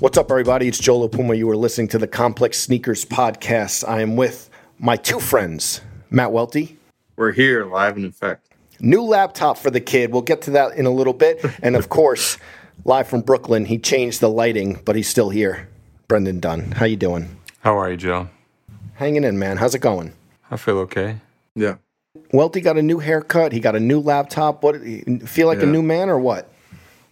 What's up, everybody? It's Joe Puma. You are listening to the Complex Sneakers Podcast. I am with my two friends, Matt Welty. We're here live and in effect. New laptop for the kid. We'll get to that in a little bit. And of course, live from Brooklyn, he changed the lighting, but he's still here. Brendan Dunne. How you doing? How are you, Joe? Hanging in, man. How's it going? I feel okay. Yeah. Welty got a new haircut. He got a new laptop. What? Feel like a new man or what?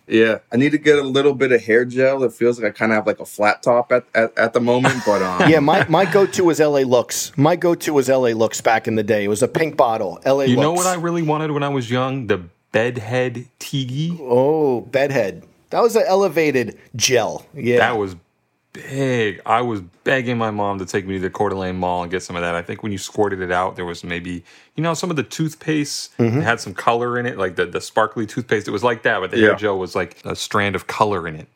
Yeah. I need to get a little bit of hair gel. It feels like I kind of have like a flat top at, at, at the moment, but um, Yeah, my, my go to was LA Looks. My go to was LA Looks back in the day. It was a pink bottle. LA You Looks. know what I really wanted when I was young? The bedhead TIGI. Oh, bedhead. That was an elevated gel. Yeah. That was big. I was begging my mom to take me to the Coeur d'Alene Mall and get some of that. I think when you squirted it out, there was maybe you know some of the toothpaste Mm-hmm. had some color in it, like the the sparkly toothpaste. It was like that, but the hair Yeah. gel was like a strand of color in it.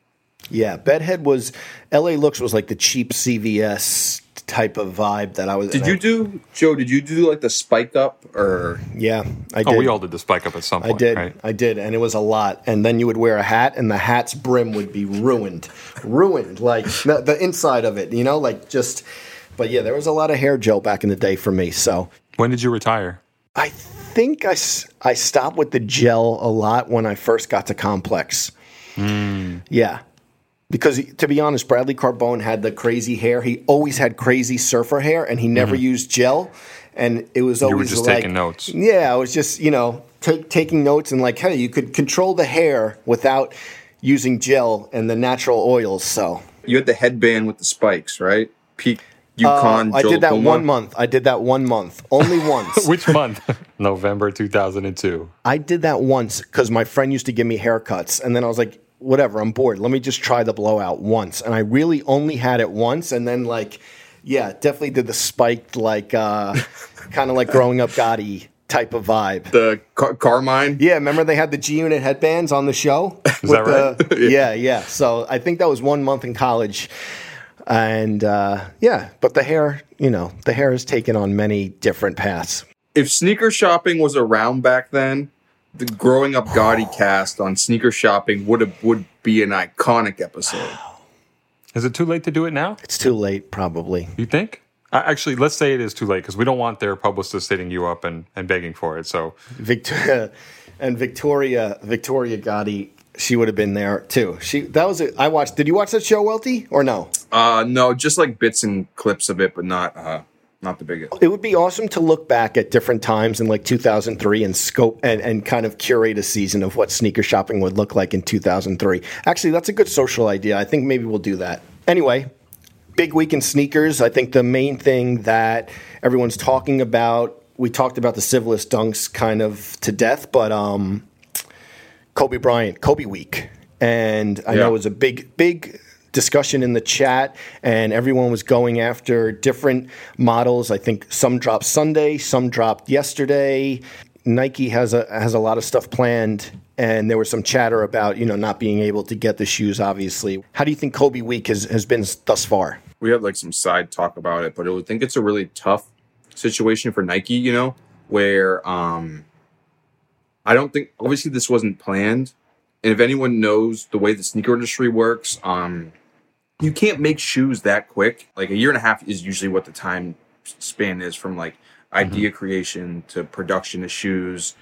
Yeah, Bedhead was LA Looks was like the cheap CVS type of vibe that I was. did you do, Joe, did you do like the spike up or? Yeah, I did. Oh, we all did the spike up at some point. I did. right? I did, and it was a lot. And then you would wear a hat, and the hat's brim would be ruined, ruined, like the, the inside of it. You know, like just. But yeah, there was a lot of hair gel back in the day for me. So When did you retire? I think I, I stopped with the gel a lot when I first got to Complex. Hmm. Yeah. Because to be honest, Bradley Carbone had the crazy hair. He always had crazy surfer hair, and he never used gel. And it was always Mm-hmm. were just like, taking notes. Yeah, I was just you know take, taking notes and like, hey, you could control the hair without using gel and the natural oils. So You had the headband with the spikes, right? Peak Yukon. Uh, I did that Puma. one month. I did that one month, only once. Which month? November 2002. I did that once because my friend used to give me haircuts, and then I was like, whatever, I'm bored. Let me just try the blowout once, and I really only had it once, and then like, yeah, definitely did the spiked like, uh, kind of like growing up Gotti type of vibe. The Car- Carmine. Yeah, remember they had the G Unit headbands on the show? Is that right? yeah, yeah. So I think that was one month in college. And uh, yeah, but the hair, you know, the hair has taken on many different paths. If sneaker shopping was around back then, the growing up Gotti cast on sneaker shopping would have would be an iconic episode. Is it too late to do it now? It's too late, probably. You think? Uh, Actually, let's say it is too late because we don't want their publicist hitting you up and, and begging for it. So Victoria and Victoria Victoria Gotti, she would have been there too. She that was it. I watched. Did you watch that show, Welty, or no? Uh, no, just like bits and clips of it, but not uh, not the biggest. It would be awesome to look back at different times in like 2003 and scope and, and kind of curate a season of what sneaker shopping would look like in 2003. Actually, that's a good social idea. I think maybe we'll do that. Anyway, big week in sneakers. I think the main thing that everyone's talking about, we talked about the Civilist dunks kind of to death, but um, Kobe Bryant, Kobe week. And I know Yeah. it was a big, big discussion in the chat, and everyone was going after different models. I think some dropped Sunday, some dropped yesterday. Nike has a has a lot of stuff planned, and there was some chatter about you know not being able to get the shoes. Obviously, how do you think Kobe week has, has been thus far? we had like some side talk about it, but I would think it's a really tough situation for Nike, you know, where um I don't think obviously this wasn't planned. And if anyone knows the way the sneaker industry works, um you can't make shoes that quick. Like a year and a half is usually what the time span is from like mm-hmm. idea creation to production of shoes.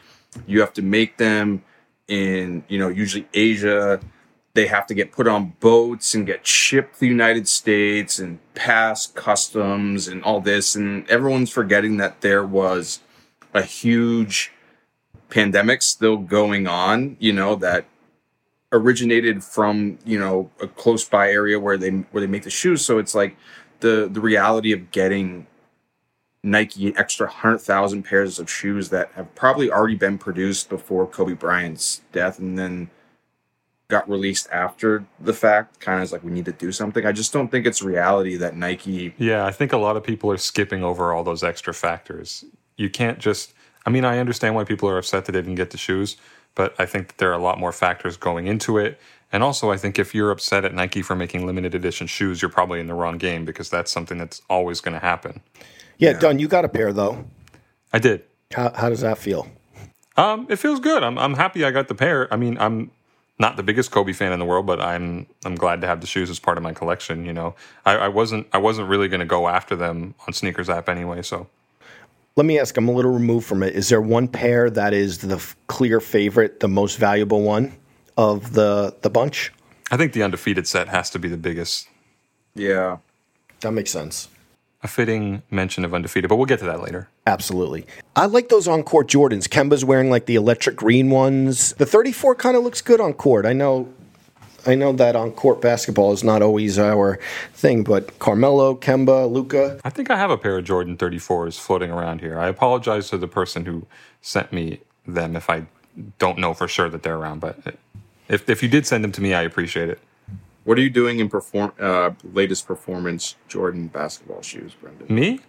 You have to make them in, you know, usually Asia. They have to get put on boats and get shipped to the United States and pass customs and all this. And everyone's forgetting that there was a huge pandemic still going on, you know, that originated from, you know, a close by area where they where they make the shoes. So it's like the the reality of getting Nike extra hundred thousand pairs of shoes that have probably already been produced before Kobe Bryant's death and then got released after the fact kind of is like we need to do something. I just don't think it's reality that Nike Yeah, I think a lot of people are skipping over all those extra factors. You can't just I mean, I understand why people are upset that they didn't get the shoes, but I think that there are a lot more factors going into it. And also, I think if you're upset at Nike for making limited edition shoes, you're probably in the wrong game because that's something that's always going to happen. Yeah, Dunne, you got a pair though. I did. How, how does that feel? Um, it feels good. I'm I'm happy I got the pair. I mean, I'm not the biggest Kobe fan in the world, but I'm I'm glad to have the shoes as part of my collection. You know, I, I wasn't I wasn't really going to go after them on Sneakers app anyway. So Let me ask. I'm a little removed from it. Is there one pair that is the f- clear favorite, the most valuable one of the the bunch? I think the undefeated set has to be the biggest. Yeah. That makes sense. A fitting mention of undefeated, but we'll get to that later. Absolutely. I like those on court Jordans. Kemba's wearing like the electric green ones. The 34 kind of looks good on court. I know I know that on court basketball is not always our thing, but Carmelo, Kemba, Luka. I think I have a pair of Jordan 34s floating around here. I apologize to the person who sent me them if I don't know for sure that they're around, but if if you did send them to me, I appreciate it. What are you doing in perform uh, latest performance Jordan basketball shoes, Brendan? Me?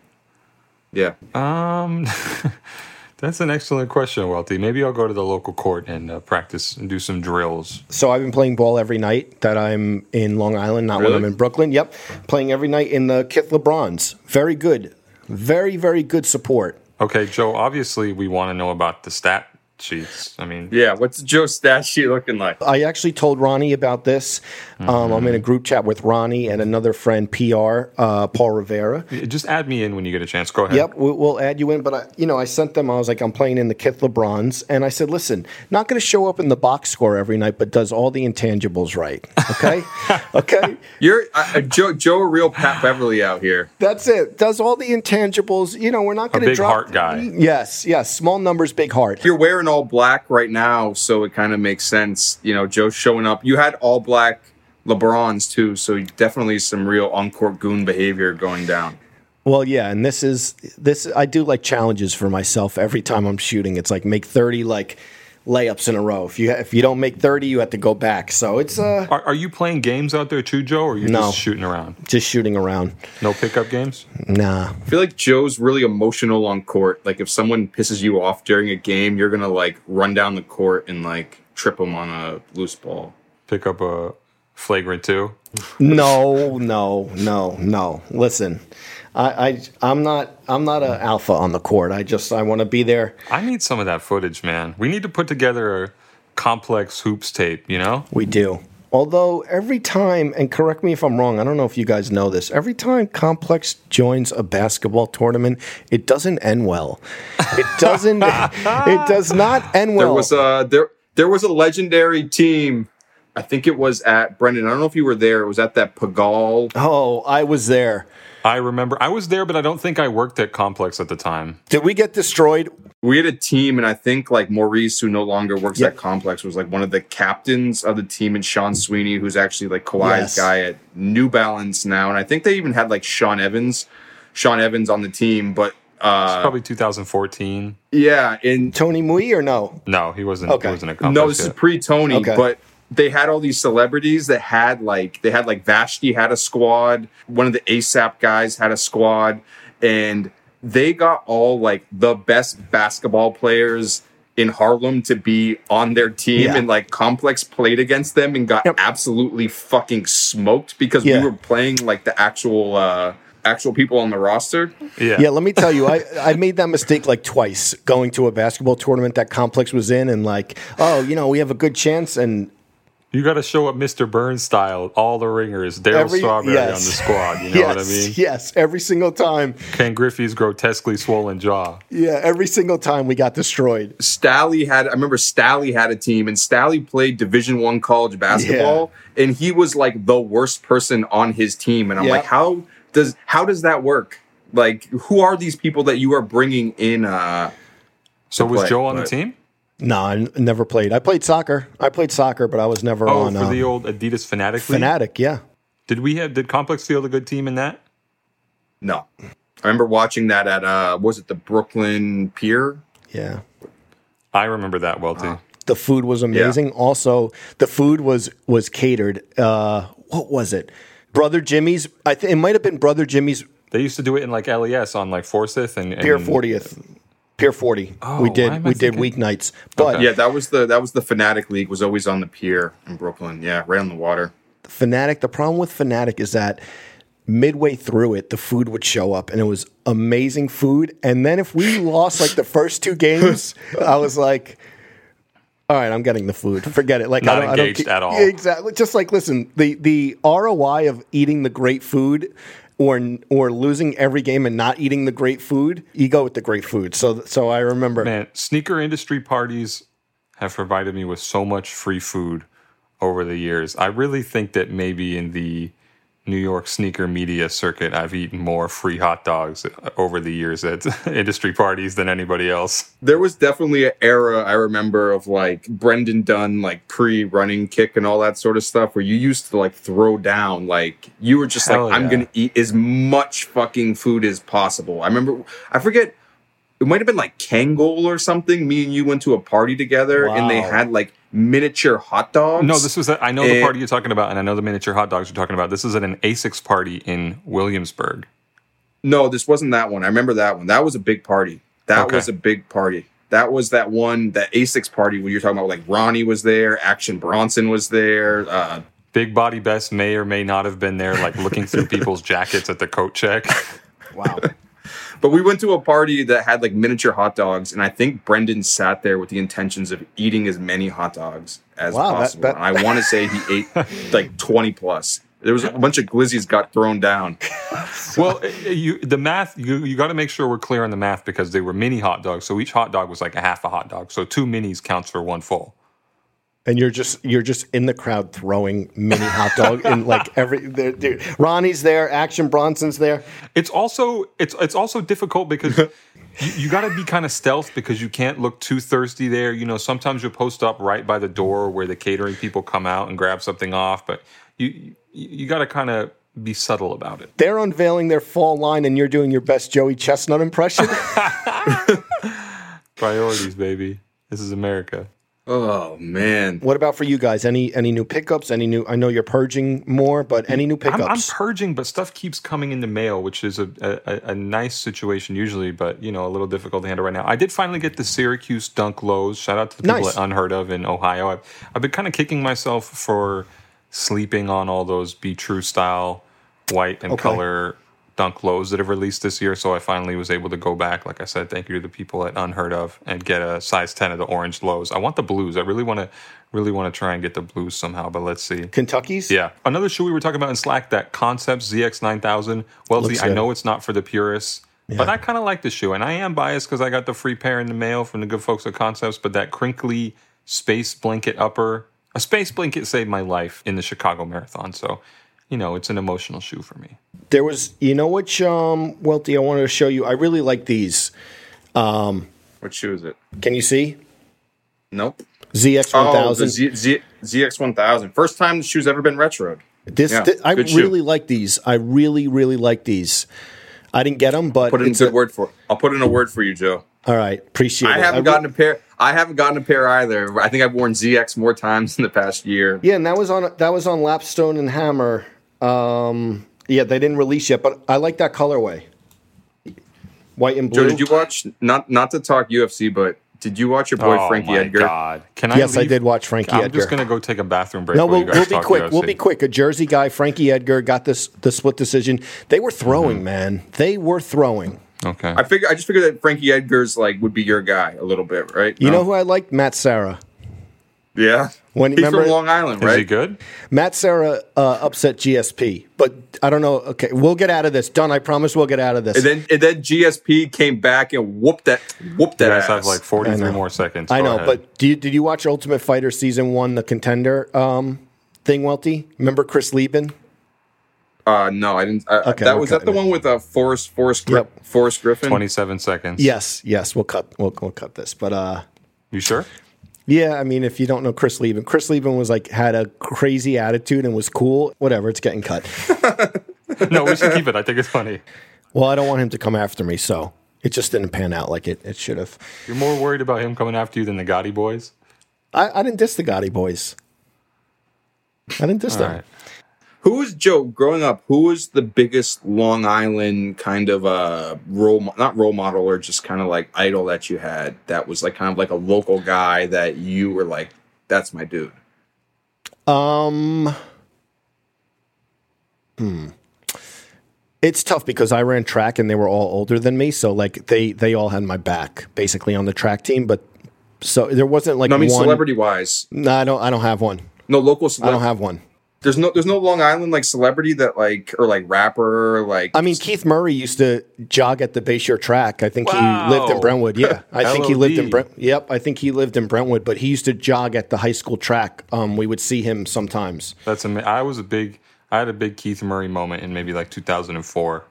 Yeah. Um, that's an excellent question, Welty. Maybe I'll go to the local court and uh, practice and do some drills. So I've been playing ball every night that I'm in Long Island, not when Really? I'm in Brooklyn. Yep. Playing every night in the Kith LeBrons. Very good. Very, very good support. Okay, Joe. Obviously, we want to know about the stat sheets. I mean, Yeah. What's Joe's stat sheet looking like? I actually told Ronnie about this. Um, I'm in a group chat with Ronnie and another friend, PR, uh, Paul Rivera. just add me in when you get a chance. Go ahead. Yep, we- we'll add you in. But I, you know, I sent them. I was like, I'm playing in the Kith LeBrons, and I said, listen, not going to show up in the box score every night, but does all the intangibles right. Okay, okay, You're uh, uh, Joe. Joe, a real Pat Beverley out here. that's it. Does all the intangibles. You know, we're not going to big drop. heart guy. Yes, yes. Small numbers, big heart. You're wearing all black right now, so it kind of makes sense. You know, Joe showing up. You had all black LeBrons too, so definitely some real on-court goon behavior going down. Well, yeah, and this is this. I do like challenges for myself every time I'm shooting. It's like make thirty like layups in a row. If you if you don't make thirty, you have to go back. So it's uh Are, are you playing games out there too, Joe, or are you No. just shooting around? just shooting around. No pickup games? Nah, I feel like Joe's really emotional on court. Like if someone pisses you off during a game, you're gonna like run down the court and like trip them on a loose ball. Pick up a flagrant two? No, no, no, no. Listen, I, I I'm not I'm not an alpha on the court. I just I want to be there. I need some of that footage, man. We need to put together a complex hoops tape, you know? We do. Although every time, and correct me if I'm wrong, I don't know if you guys know this. Every time Complex joins a basketball tournament, it doesn't end well. It doesn't. it does not end well. There was a there there was a legendary team. I think it was at Brendan. I don't know if you were there. It was at that Pagal. oh, I was there. I remember I was there, but I don't think I worked at Complex at the time. Did we get destroyed? We had a team, and I think like Maurice, who no longer works Yep. at Complex, was like one of the captains of the team, and Sean Sweeney, who's actually like Kawhi's Yes. guy at New Balance now. And I think they even had like Sean Evans, Sean Evans on the team. But uh, Probably 2014. yeah, and Tony Mui or no? No, he wasn't. Okay. He wasn't at Complex. no, this is pre Tony, Okay. but they had all these celebrities that had like they had like Vashtie had a squad, one of the ASAP guys had a squad, and they got all like the best basketball players in Harlem to be on their team Yeah. and like Complex played against them and got Yep. absolutely fucking smoked because Yeah. we were playing like the actual uh actual people on the roster. yeah. Yeah, let me tell you, I, I made that mistake like twice going to a basketball tournament that Complex was in, and like, oh, you know, we have a good chance, and You got to show up Mr. Burns style, all the ringers, Darryl Strawberry yes. on the squad. You know yes, what I mean? Yes, every single time. Ken Griffey's grotesquely swollen jaw. Yeah, every single time we got destroyed. Stally had I remember Stally had a team and Stally played Division One college basketball and he was like the worst person on his team and I'm Yeah. like how does how does that work? Like who are these people that you are bringing in uh So was play, Joe on the team? No, I never played. I played soccer. I played soccer, but I was never Oh, on for uh, the old Adidas Fanatic League. Fanatic. Yeah, Did we have? Did Complex field a good team in that? No. I remember watching that at uh was it the Brooklyn Pier? yeah. I remember that well too. The food was amazing. Also, the food was was catered. Uh, what was it? Brother Jimmy's. I think it might have been Brother Jimmy's They used to do it in like LES on like Forsyth and, and Pier 40th. Pier 40. Oh, we did am I we did weeknights. But Yeah, that was the that was the Fanatic League was always on the pier in Brooklyn. Yeah, right on the water. Fanatic, the problem with Fanatic is that midway through it, the food would show up and it was amazing food. And then if we lost like the first two games, I was like, all right, I'm getting the food. Forget it. Like Not I don't, I don't engaged at all. Exactly. Just like listen, the the ROI of eating the great food or or losing every game and not eating the great food, you go with the great food. So so I remember Man, sneaker industry parties have provided me with so much free food over the years. I really think that maybe in the New York sneaker media circuit, I've eaten more free hot dogs over the years at industry parties than anybody else. There was definitely an era I remember of like Brendan Dunne, like pre running kick and all that sort of stuff, where you used to like throw down, like you were just Hell like, I'm gonna eat as much fucking food as possible. I remember, I forget, it might have been like Kangol or something. Me and you went to a party together, and they had like miniature hot dogs. No, this was a, I know the Eh. party you're talking about, and I know the miniature hot dogs you're talking about. This is at an Asics party in Williamsburg. No, this wasn't that one. I remember that one. That was a big party. That Okay. was a big party. That was that one, that Asics party where you're talking about like Ronnie was there, Action Bronson was there. Uh, Big Body Bes may or may not have been there, like looking through people's jackets at the coat check. wow. But we went to a party that had like miniature hot dogs, and I think Brendan sat there with the intentions of eating as many hot dogs as Wow, possible. that- And I want to say he ate like 20 plus. There was a bunch of glizzies got thrown down. well, eh, eh, you the math you you got to make sure we're clear on the math because they were mini hot dogs, so each hot dog was like a half a hot dog. So two minis counts for one full. And you're just you're just in the crowd throwing mini hot dog and like every there, there, Ronnie's there, Action Bronson's there. It's also it's it's also difficult because you, you got to be kind of stealth because you can't look too thirsty there. You know, sometimes you'll post up right by the door where the catering people come out and grab something off, but you you, you got to kind of be subtle about it. They're unveiling their fall line, and you're doing your best Joey Chestnut impression. Priorities, baby. This is America. Oh, man. what about for you guys? Any any new pickups? Any new? I know you're purging more, but any new I'm, I'm purging, but stuff keeps coming in the mail, which is a, a, a nice situation usually, but you know a little difficult to handle right now. I did finally get the Syracuse Dunk Lows. Shout out to the people Nice. at Unheard of in Ohio. I've, I've been kind of kicking myself for sleeping on all those Be True style white and Okay. color Dunk Lows that have released this year. So I finally was able to go back. Like I said, thank you to the people at Unheard of and get a size ten of the orange lows. I want the blues. I really want to really want to try and get the blues somehow, but let's see. Kentucky's. Yeah. Another shoe we were talking about in Slack, that Concept ZX9000. Well, Looks I know it's not for the purists, but I kind of like the shoe. And I am biased because I got the free pair in the mail from the good folks at Concepts, but that crinkly space blanket upper, a space blanket saved my life in the Chicago Marathon. So, you know, it's an emotional shoe for me. There was, you know, which um, Welty, I wanted to show you. I really like these. Um, what shoe is it? Can you see Nope. ZX Oh, one the thousand? Z, Z, ZX1000. First time the shoe's ever been retroed. This, Yeah, thi- I good shoe. really like these. I really, really like these. I didn't get them, but Put in a good word for I'll put in a word for you, Joe. All right, appreciate it. I it. haven't re- gotten a pair. I haven't gotten a pair either. I think I've worn ZX more times in the past year. Yeah, and that was on that was on Lapstone and Hammer. Um, yeah, they didn't release yet, but I like that colorway. White and blue. Joe, did you watch? Not not to talk UFC, but did you watch your boy oh, Frankie my Edgar? God. Can I Yes, I did watch Frankie I'm Edgar. just going to go take a bathroom break. no, we'll, we'll be talk quick. We'll be quick. A Jersey guy, Frankie Edgar, got this the split decision. They were throwing, Mm-hmm. man. They were throwing. Okay. I figure I just figured that Frankie Edgar's like would be your guy a little bit, right? You No? know who I liked? Matt Serra. Yeah. When- He's remember- from Long Island, Is right? he good? Matt Serra uh, upset GSP, but I don't know. Okay, we'll get out of this. Done. I promise we'll get out of this. And then and then GSP came back and whooped that whooped You that guys ass. have like 43 more seconds. I know, ahead. but do you, did you watch Ultimate Fighter season one, the contender um, thing, Welty? Remember Chris Leben? uh, no, I didn't. Uh, Okay, that we're was that the it. one with uh, Forrest Forrest Gri- Yep. Forrest Griffin. 27 seconds. Yes, yes. We'll cut. We'll, we'll cut this. But uh, You sure? Yeah, I mean, if you don't know Chris Leben, Chris Leben was like had a crazy attitude and was cool. Whatever, it's getting cut. no, we should keep it. I think it's funny. Well, I don't want him to come after me, so it just didn't pan out like it, it should have. You're more worried about him coming after you than the Gotti boys? I, I didn't diss the Gotti boys. I didn't diss All them. right. Who was Joe growing up? Who was the biggest Long Island kind of uh role, not role model, or just kind of like idol that you had? That was like kind of like a local guy that you were like, that's my dude. Um, hmm. It's tough because I ran track and they were all older than me, so like they they all had my back basically on the track team. But so there wasn't like No, I mean one. celebrity wise, No, I don't. I don't have one. no local. I don't have one. There's no there's no Long Island like celebrity that like or like rapper like. I mean, Keith Murray used to jog at the Bayshore track. I think Wow. he lived in Brentwood. Yeah, I think he lived in LOD. Brent. Yep, I think he lived in Brentwood. But he used to jog at the high school track. Um, we would see him sometimes. That's ama- I was a big. I had a big Keith Murray moment in maybe like 2004.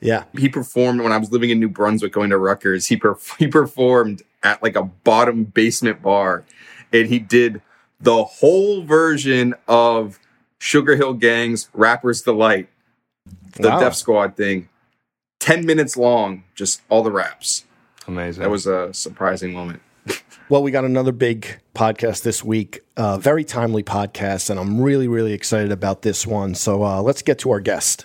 Yeah, he performed when I was living in New Brunswick going to Rutgers. He perf- he performed at like a bottom basement bar, and he did the whole version of Sugar Hill Gang's "Rappers Delight," the Wow. Def Squad thing, ten minutes long, just all the raps. Amazing. That was a surprising moment. Well, we got another big podcast this week, uh, very timely podcast, and I'm really, really excited about this one. So uh, let's get to our guest.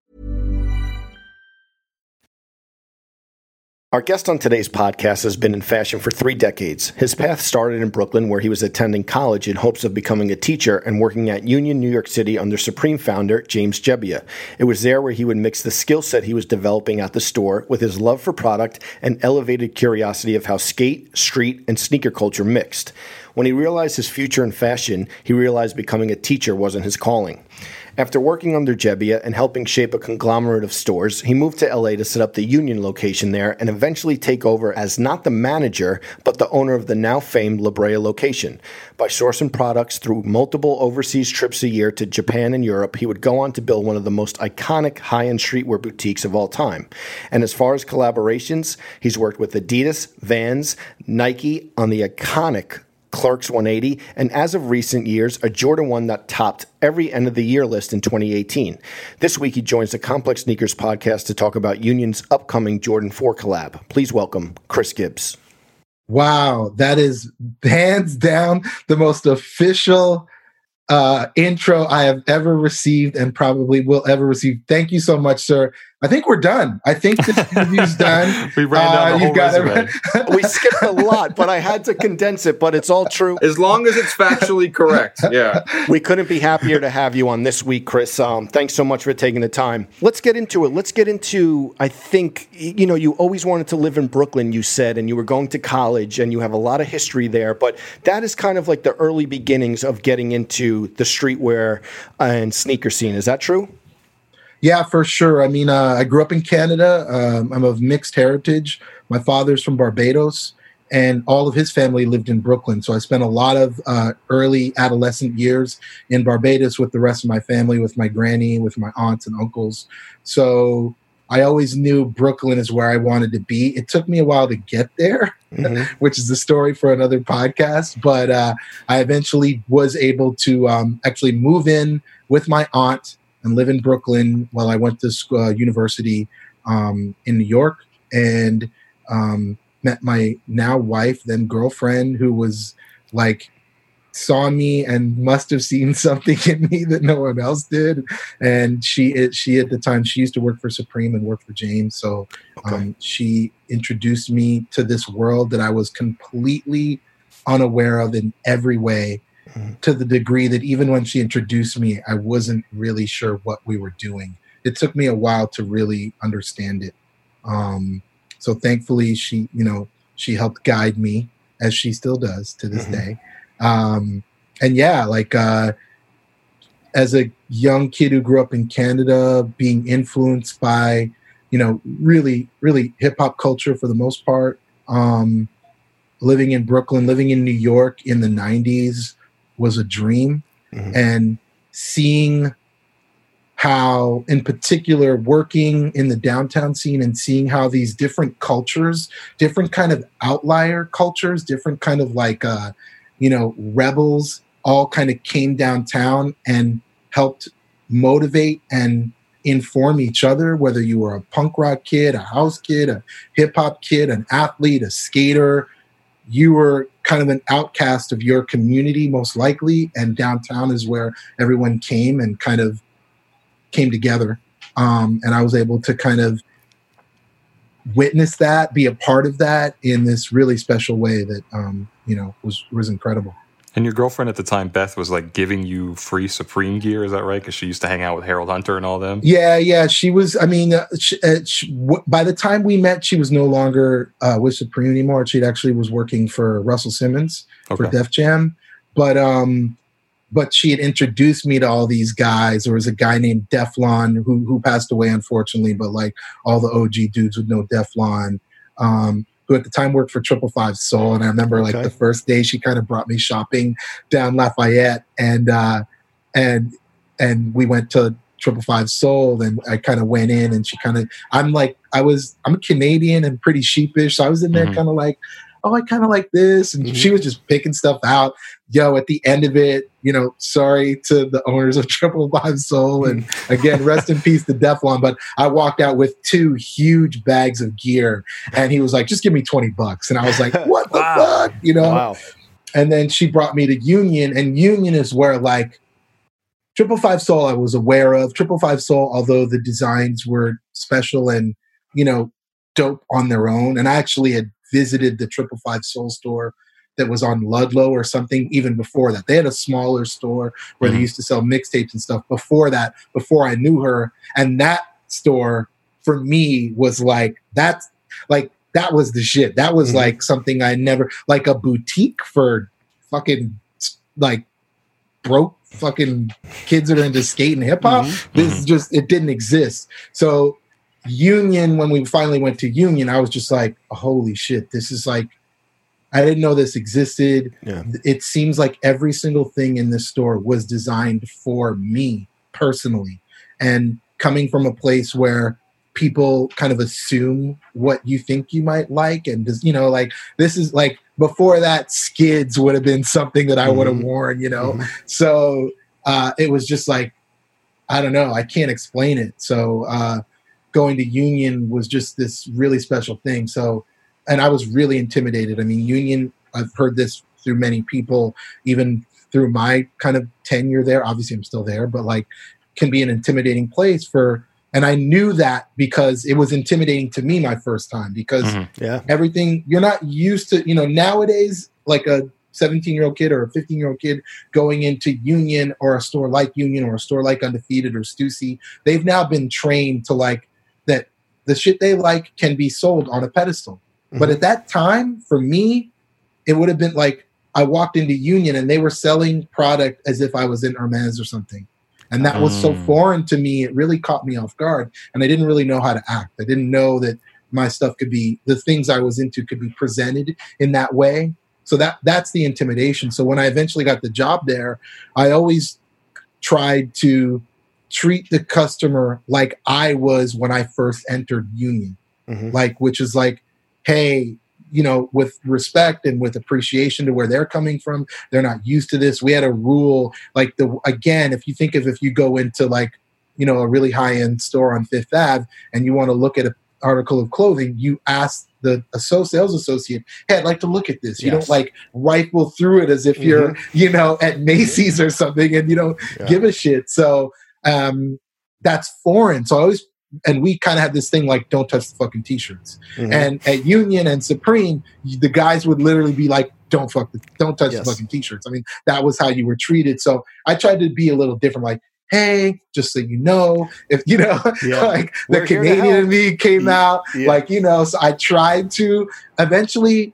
Our guest on today's podcast has been in fashion for three decades. His path started in Brooklyn, where he was attending college in hopes of becoming a teacher and working at Union, New York City under Supreme founder James Jebbia. It was there where he would mix the skill set he was developing at the store with his love for product and elevated curiosity of how skate, street, and sneaker culture mixed. When he realized his future in fashion, he realized becoming a teacher wasn't his calling. After working under Jebbia and helping shape a conglomerate of stores, he moved to LA to set up the Union location there and eventually take over as not the manager, but the owner of the now famed La Brea location. By sourcing products through multiple overseas trips a year to Japan and Europe, he would go on to build one of the most iconic high end streetwear boutiques of all time. And as far as collaborations, he's worked with Adidas, Vans, Nike on the iconic Clerks 180, and as of recent years, a Jordan 1 that topped every end of the year list in 2018. This week, he joins the Complex Sneakers podcast to talk about Union's upcoming Jordan 4 collab. Please welcome Chris Gibbs. Wow, that is hands down the most official uh, intro I have ever received and probably will ever receive. Thank you so much, sir. I think we're done. I think this interview's done. We ran down the whole you've got resume. We skipped a lot, but I had to condense it, but it's all true. As long as it's factually correct. Yeah. We couldn't be happier to have you on this week, Chris. Um, thanks so much for taking the time. Let's get into it. Let's get into, I think, you know, you always wanted to live in Brooklyn, you said, and you were going to college and you have a lot of history there, but that is kind of like the early beginnings of getting into the streetwear and sneaker scene. Is that true? Yeah, for sure. I mean, uh, I grew up in Canada. Um, I'm of mixed heritage. my father's from Barbados, and all of his family lived in Brooklyn. So I spent a lot of uh, early adolescent years in Barbados with the rest of my family, with my granny, with my aunts and uncles. So I always knew Brooklyn is where I wanted to be. It took me a while to get there, mm-hmm. which is the story for another podcast. But uh, I eventually was able to um, actually move in with my aunt and live in Brooklyn while I went to school, uh, university um, in New York. And um, met my now wife, then girlfriend, who was like saw me and must have seen something in me that no one else did. And she she at the time she used to work for Supreme and work for James, so okay. um, she introduced me to this world that I was completely unaware of in every way. Mm-hmm. To the degree that even when she introduced me, I wasn't really sure what we were doing. It took me a while to really understand it. Um, so thankfully, she, you know, she helped guide me as she still does to this mm-hmm. day. Um, and yeah, like uh, as a young kid who grew up in Canada, being influenced by, you know, really, really hip hop culture for the most part. Um, living in Brooklyn, living in New York in the 90s was a dream. Mm-hmm. And seeing how in particular working in the downtown scene and seeing how these different cultures different kind of outlier cultures different kind of like uh you know rebels all kind of came downtown and helped motivate and inform each other whether you were a punk rock kid a house kid a hip hop kid an athlete a skater you were kind of an outcast of your community most likely and downtown is where everyone came and kind of came together. Um, and I was able to kind of witness that, be a part of that in this really special way that um, you know was was incredible. And your girlfriend at the time, Beth, was like giving you free Supreme gear. Is that right? Because she used to hang out with Harold Hunter and all them. Yeah, yeah. She was. I mean, uh, she, uh, she, w- by the time we met, she was no longer uh, with Supreme anymore. She actually was working for Russell Simmons okay. for Def Jam. But um, but she had introduced me to all these guys. There was a guy named Deflon who who passed away unfortunately, but like all the OG dudes would know Deflon. Um, who at the time worked for Triple Five Soul, and I remember like okay. the first day she kind of brought me shopping down Lafayette, and uh, and and we went to Triple Five Soul, and I kind of went in, and she kind of I'm like I was I'm a Canadian and pretty sheepish, so I was in there mm-hmm. kind of like oh, I kind of like this. And mm-hmm. she was just picking stuff out. Yo, at the end of it, you know, sorry to the owners of Triple Five Soul. And again, rest in peace to Deflon. But I walked out with two huge bags of gear. And he was like, just give me 20 bucks. And I was like, what the wow. fuck? You know? Wow. And then she brought me to Union. And Union is where like Triple Five Soul I was aware of. Triple Five Soul, although the designs were special and, you know, dope on their own. And I actually had visited the Triple Five Soul store that was on Ludlow or something even before that. They had a smaller store where mm-hmm. they used to sell mixtapes and stuff before that, before I knew her. And that store for me was like, that's like, that was the shit. That was mm-hmm. like something I never, like a boutique for fucking like broke fucking kids that are into skate and hip hop. Mm-hmm. This mm-hmm. just, it didn't exist. So Union, when we finally went to Union, I was just like, holy shit, this is like, I didn't know this existed. Yeah. It seems like every single thing in this store was designed for me personally. And coming from a place where people kind of assume what you think you might like, and just, you know, like this is like before that, skids would have been something that I mm-hmm. would have worn, you know? Mm-hmm. So uh, it was just like, I don't know, I can't explain it. So, uh, going to Union was just this really special thing. So, and I was really intimidated. I mean, Union, I've heard this through many people, even through my kind of tenure there. Obviously, I'm still there, but like, can be an intimidating place for. And I knew that because it was intimidating to me my first time because mm-hmm. yeah. everything you're not used to, you know, nowadays, like a 17 year old kid or a 15 year old kid going into Union or a store like Union or a store like Undefeated or Stussy, they've now been trained to like the shit they like can be sold on a pedestal. Mm-hmm. But at that time, for me, it would have been like I walked into Union and they were selling product as if I was in Hermes or something. And that mm. was so mm. foreign to me, it really caught me off guard. And I didn't really know how to act. I didn't know that my stuff could be the things I was into could be presented in that way. So that that's the intimidation. So when I eventually got the job there, I always tried to treat the customer like I was when I first entered Union. Mm-hmm. Like which is like, hey, you know, with respect and with appreciation to where they're coming from. They're not used to this. We had a rule like the again, if you think of if you go into like, you know, a really high end store on Fifth Ave and you want to look at an article of clothing, you ask the associate sales associate, hey, I'd like to look at this. You yes. don't like rifle through it as if mm-hmm. you're, you know, at Macy's or something and you don't yeah. give a shit. So um, that's foreign. So I always and we kind of had this thing like don't touch the fucking t-shirts mm-hmm. and at union and supreme the guys would literally be like don't fuck the, don't touch yes. the fucking t-shirts i mean that was how you were treated so i tried to be a little different like hey just so you know if you know yeah. like We're the canadian me came out yeah. like you know so i tried to eventually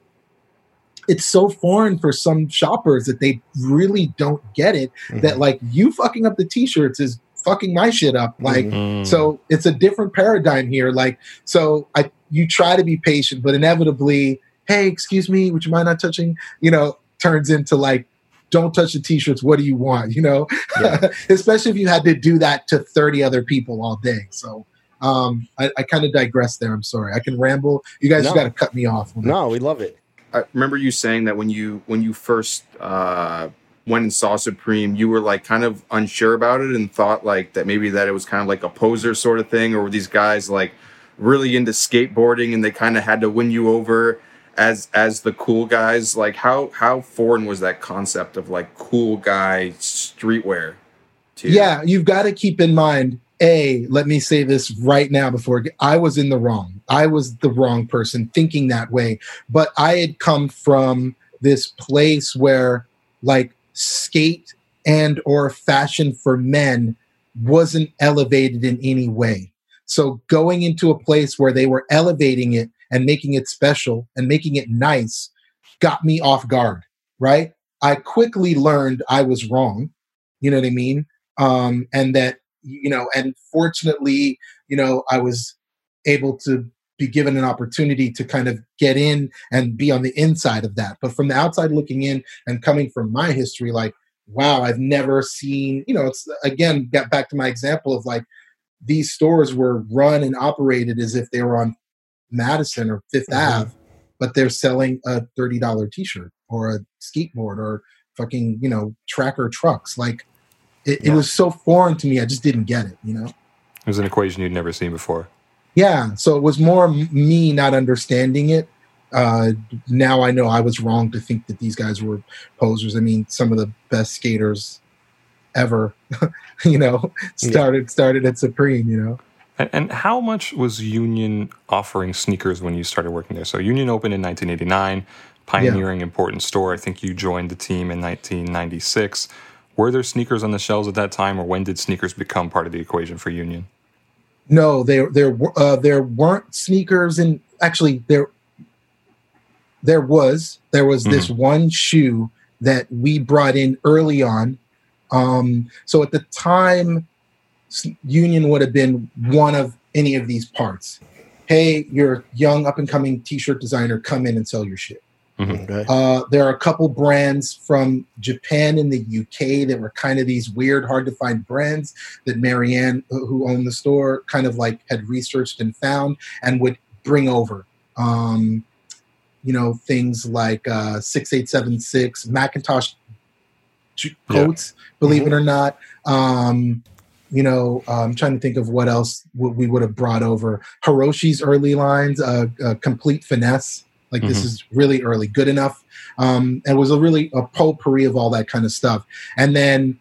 it's so foreign for some shoppers that they really don't get it mm-hmm. that like you fucking up the t-shirts is fucking my shit up. Like, mm-hmm. so it's a different paradigm here. Like, so I, you try to be patient, but inevitably, hey, excuse me, would you mind not touching? You know, turns into like, don't touch the t-shirts. What do you want? You know, yeah. especially if you had to do that to 30 other people all day. So, um, I, I kind of digress there. I'm sorry. I can ramble. You guys no. got to cut me off. No, we love it. I remember you saying that when you when you first uh, went and saw Supreme, you were like kind of unsure about it and thought like that maybe that it was kind of like a poser sort of thing, or were these guys like really into skateboarding and they kind of had to win you over as as the cool guys? Like how how foreign was that concept of like cool guy streetwear? To you? Yeah, you've got to keep in mind. A, let me say this right now before I was in the wrong. I was the wrong person thinking that way. But I had come from this place where, like, skate and or fashion for men wasn't elevated in any way. So going into a place where they were elevating it and making it special and making it nice got me off guard, right? I quickly learned I was wrong. You know what I mean? Um, and that, you know, and fortunately, you know, I was able to be given an opportunity to kind of get in and be on the inside of that. But from the outside looking in and coming from my history, like, wow, I've never seen, you know, it's again, get back to my example of like these stores were run and operated as if they were on Madison or 5th mm-hmm. Ave, but they're selling a $30 t shirt or a skateboard or fucking, you know, tracker trucks. Like, it, yeah. it was so foreign to me. I just didn't get it, you know? It was an equation you'd never seen before. Yeah, so it was more me not understanding it. Uh, now I know I was wrong to think that these guys were posers. I mean, some of the best skaters ever, you know, started yeah. started at Supreme. You know. And, and, how much was Union offering sneakers when you started working there? So Union opened in 1989, pioneering yeah. important store. I think you joined the team in 1996. Were there sneakers on the shelves at that time, or when did sneakers become part of the equation for Union? No, there there uh, there weren't sneakers, and actually there there was there was mm-hmm. this one shoe that we brought in early on. Um, so at the time, Union would have been one of any of these parts. Hey, you're young up and coming t-shirt designer. Come in and sell your shit. Mm-hmm. Okay. Uh, there are a couple brands from Japan and the UK that were kind of these weird, hard to find brands that Marianne, who owned the store, kind of like had researched and found and would bring over. Um, you know, things like uh, 6876, Mackintosh coats, yeah. believe mm-hmm. it or not. Um, you know, uh, I'm trying to think of what else we would have brought over. Hiroshi's early lines, uh, uh, Complete Finesse like mm-hmm. this is really early, Goodenough. Um, and it was a really a potpourri of all that kind of stuff. And then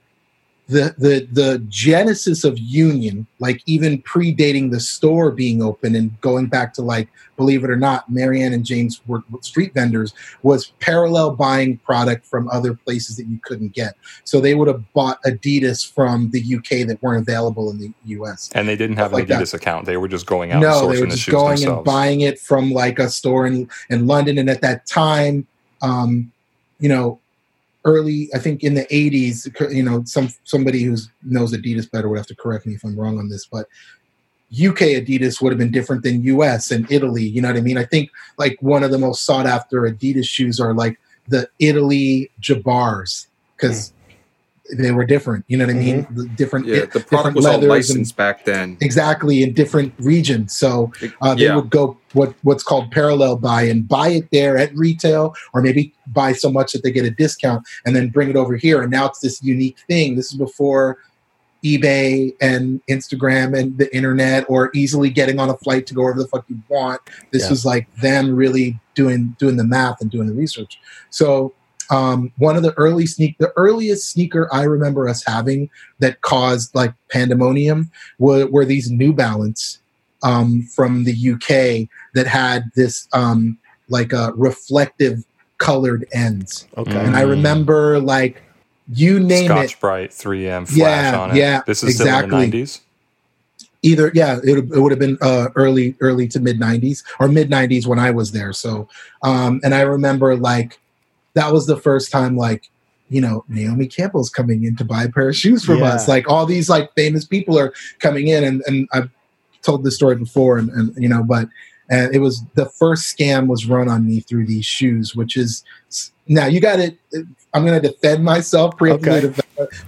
the the the genesis of union like even predating the store being open and going back to like believe it or not marianne and james were street vendors was parallel buying product from other places that you couldn't get so they would have bought adidas from the uk that weren't available in the us and they didn't have an adidas that. account they were just going out no they were just going themselves. and buying it from like a store in, in london and at that time um, you know early, I think in the 80s, you know, some somebody who knows Adidas better would have to correct me if I'm wrong on this, but UK Adidas would have been different than US and Italy. You know what I mean? I think like one of the most sought after Adidas shoes are like the Italy Jabbars because they were different. You know what I mean? The different, Mm-hmm. Yeah, the different product was all leathers and- licensed back then. exactly in different regions. So uh, they yeah. would go what what's called parallel buy and buy it there at retail, or maybe buy so much that they get a discount and then bring it over here. And now it's this unique thing. This is before eBay and Instagram and the internet, or easily getting on a flight to go wherever the fuck you want. This Yeah. was like them really doing doing the math and doing the research. So um, one of the early sneak, the earliest sneaker I remember us having that caused like pandemonium were, were these New Balance um, from the UK that had this um, like a reflective colored ends. Okay. And I remember like you name it. Scotch it, Brite 3M flash Yeah, on it. yeah, This is exactly. still in the 90s. either yeah it, it would have been uh, early early to mid 90s or mid 90s when i was there so um and i remember like that was the first time like you know naomi campbell's coming in to buy a pair of shoes from Yeah. us like all these like famous people are coming in and and i've told this story before and, and you know but and it was the first scam was run on me through these shoes which is now you got it i'm going to defend myself Okay.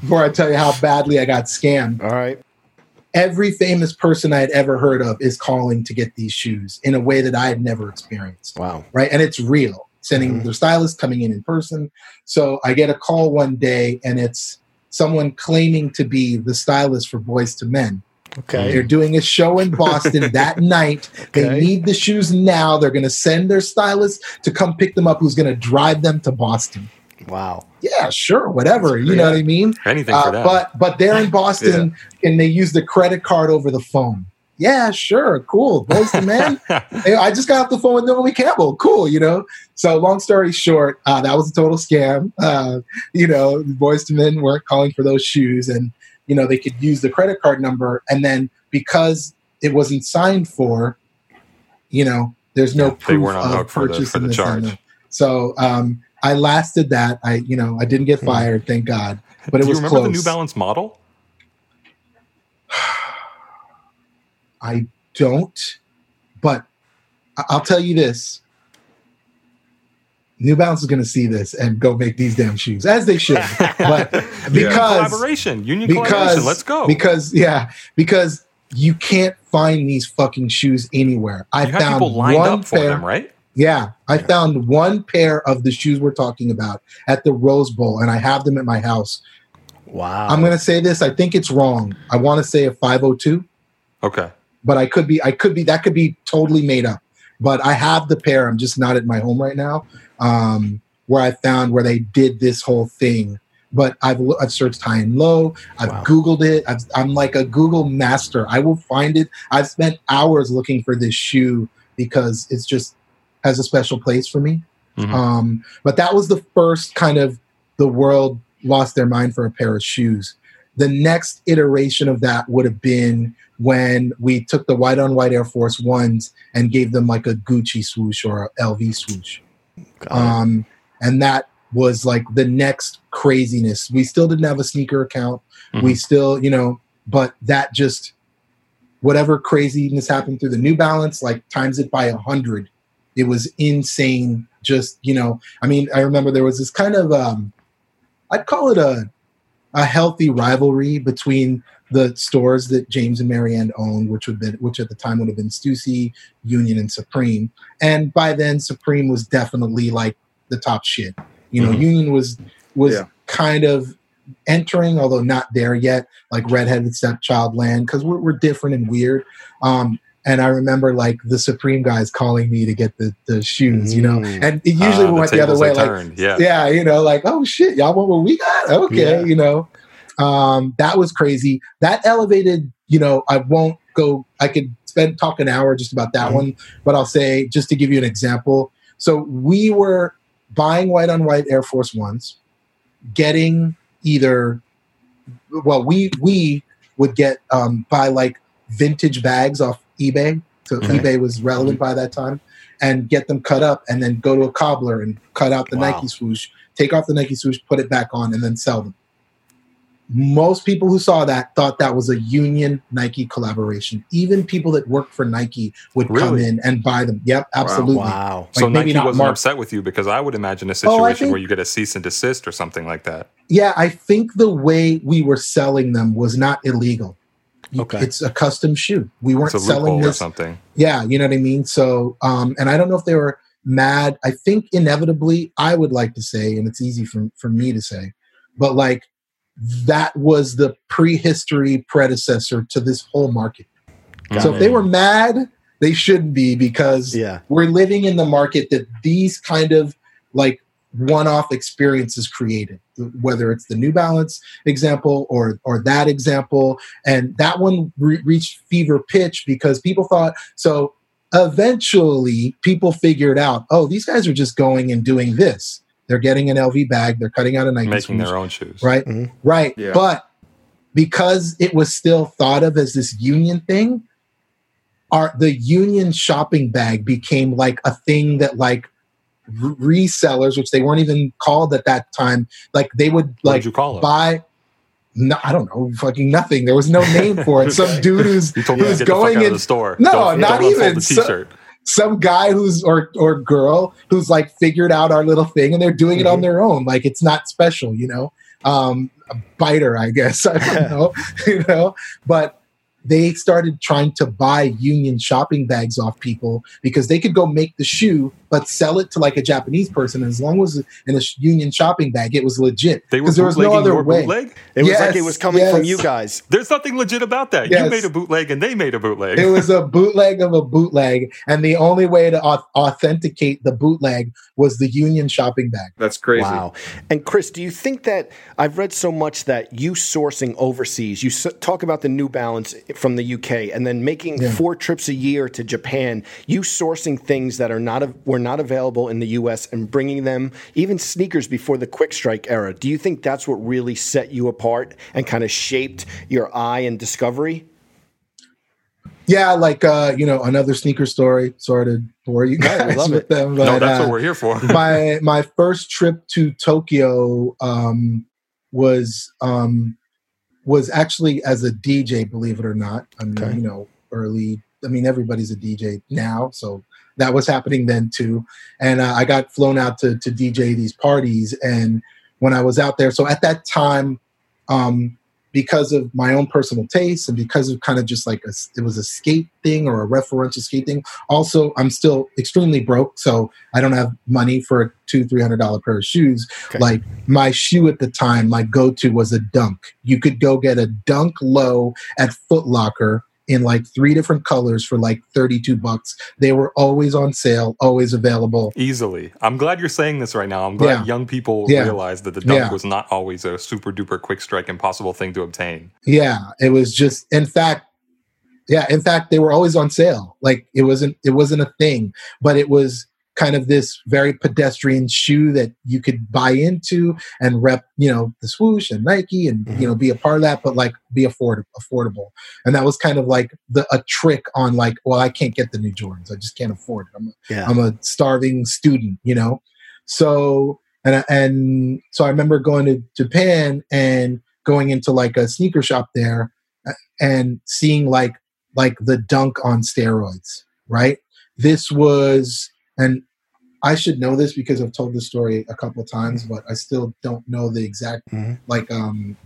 before i tell you how badly i got scammed All right. every famous person I had ever heard of is calling to get these shoes in a way that I had never experienced. Wow. Right. And it's real. Sending Mhm. their stylist coming in in person. So I get a call one day and it's someone claiming to be the stylist for Boyz II Men. Okay. They're doing a show in Boston that night. They need the shoes now. They're going to send their stylist to come pick them up, who's going to drive them to Boston. Wow. Yeah, sure, whatever. You know what I mean? Anything Uh, for that. but but they're in Boston and they use the credit card over the phone. Yeah, sure, cool. Boyz II Men. I just got off the phone with Naomi Campbell. Cool, you know. So long story short, uh, that was a total scam. Uh, you know, Boyz II Men weren't calling for those shoes, and you know they could use the credit card number, and then because it wasn't signed for, you know, there's no Yeah, they proof weren't on of for the- purchase for in the charge. that. So um, I lasted that. I you know I didn't get fired, thank God. But it Do you was remember close. the New Balance model? I don't, but I- I'll tell you this. New Balance is going to see this and go make these damn shoes as they should. But because collaboration, union because collaboration. Let's go. because yeah because you can't find these fucking shoes anywhere. I you have found people lined one up for pair. them, right? Yeah, I found one pair of the shoes we're talking about at the Rose Bowl, and I have them at my house. Wow. I'm going to say this. I think it's wrong. I want to say a 502 Okay. But I could be I could be that could be totally made up. But I have the pair. I'm just not at my home right now. Um, where I found where they did this whole thing. But I've I've searched high and low. I've Wow. Googled it. I've, I'm like a Google master. I will find it. I've spent hours looking for this shoe because it's just has a special place for me. Mhm. Um, but that was the first kind of the world lost their mind for a pair of shoes. The next iteration of that would have been when we took the white on white Air Force Ones and gave them like a Gucci swoosh or a LV swoosh. Um, and that was like the next craziness. We still didn't have a sneaker account. We still, you know, but that just whatever craziness happened through the New Balance, like times it by a hundred. It was insane. Just you know, I mean, I remember there was this kind of um, I'd call it a a healthy rivalry between the stores that James and Marianne owned, which would been which at the time would have been Stussy, Union, and Supreme. And by then, Supreme was definitely like the top shit. You know, Mhm. Union was was Yeah. kind of entering, although not there yet, like redheaded stepchild land, because we're, we're different and weird. Um, and I remember like the Supreme guys calling me to get the, the shoes, you know, Mm. and it usually Ah, went the, other way, like. Yeah. yeah, you know, like, oh shit, y'all want what we got? Okay, Yeah. you know. Um, that was crazy. That elevated, you know, I won't go I could spend talk an hour just about that Mhm. one, but I'll say just to give you an example. So we were buying white on white Air Force Ones, getting either well, we we would get um buy like vintage bags off eBay. So Mhm. eBay was relevant by that time and get them cut up and then go to a cobbler and cut out the Wow. Nike swoosh, take off the Nike swoosh, put it back on, and then sell them. most people who saw that thought that was a union Nike collaboration. Even people that worked for Nike would come in and buy them. Yep, absolutely. Wow. so Like, maybe Nike wasn't Mark- upset with you because I would imagine a Oh, situation think- where you get a cease and desist or something like that. Yeah, I think the way we were selling them was not illegal. You- Okay. It's a custom shoe. We weren't It's a selling loophole or this. something. Yeah, you know what I mean? So, um, and I don't know if they were mad. I think inevitably, I would like to say, and it's easy for, for me to say, but like that was the prehistory predecessor to this whole market. Got so if they were mad, they shouldn't be because Yeah. we're living in the market that these kind of like one-off experiences created whether it's the new balance example or or that example and that one re- reached fever pitch because people thought so eventually people figured out oh these guys are just going and doing this they're getting an lv bag they're cutting out a nike Making screws, their own shoes. right Mhm. right Yeah. but because it was still thought of as this union thing our the union shopping bag became like a thing that like r- resellers which they weren't even called at that time like they would What like you call buy no, I don't know, fucking nothing. There was no name for it. Some dude who's told who's get the fuck going in the store. No, Don't- not don't even. the So- t-shirt. some guy who's or or girl who's like figured out our little thing and they're doing it on their own like it's not special you know um a biter i guess i don't know you know but they started trying to buy union shopping bags off people because they could go make the shoe but sell it to like a japanese person as long as in a union shopping bag it was legit They were there was no bootlegging other your way bootleg? It was like it was coming from you guys. There's nothing legit about that. You made a bootleg and they made a bootleg. it was a bootleg of a bootleg and the only way to authenticate the bootleg was the union shopping bag That's crazy. Wow. And Chris, do you think that I've read so much that you sourcing overseas, you talk about the New Balance from the UK and then making Yeah. four trips a year to Japan, you sourcing things that are not av- were not available in the US and bringing them even sneakers before the quick strike era. Do you think that's what really set you apart and kind of shaped your eye and discovery? Yeah, like uh, you know, another sneaker story. Sorry to bore you No, we guys love with it. them. no, But, that's uh, what we're here for. my my first trip to Tokyo um, was um, was actually as a DJ. Believe it or not, I mean, Okay. you know, early. I mean, everybody's a DJ now, so that was happening then too. And uh, I got flown out to to DJ these parties, and when I was out there, so at that time, um, because of my own personal taste and because of kind of just like a, it was a skate thing or a referential skate thing. Also, I'm still extremely broke, so I don't have money for a two three hundred dollar pair of shoes. Okay. Like my shoe at the time, my go to was a Dunk. You could go get a Dunk low at Foot Locker in like three different colors for like thirty two bucks. They were always on sale, always available. Easily. I'm glad you're saying this right now. I'm glad Yeah. young people Yeah. realize that the dunk Yeah. was not always a super duper quick strike impossible thing to obtain. Yeah, it was just in fact yeah, in fact they were always on sale. Like it wasn't it wasn't a thing, but it was kind of this very pedestrian shoe that you could buy into and rep, you know, the swoosh and Nike and you know mm-hmm. be a part of that but like be afford- affordable. And that was kind of like the a trick on like, well, I can't get the new Jordans. I just can't afford it. I'm a, Yeah. I'm a starving student, you know. So and I- and so I remember going to Japan and going into like a sneaker shop there and seeing like like the dunk on steroids, right? This was and I should know this because I've told this story a couple of times, but I still don't know the exact Mhm. like um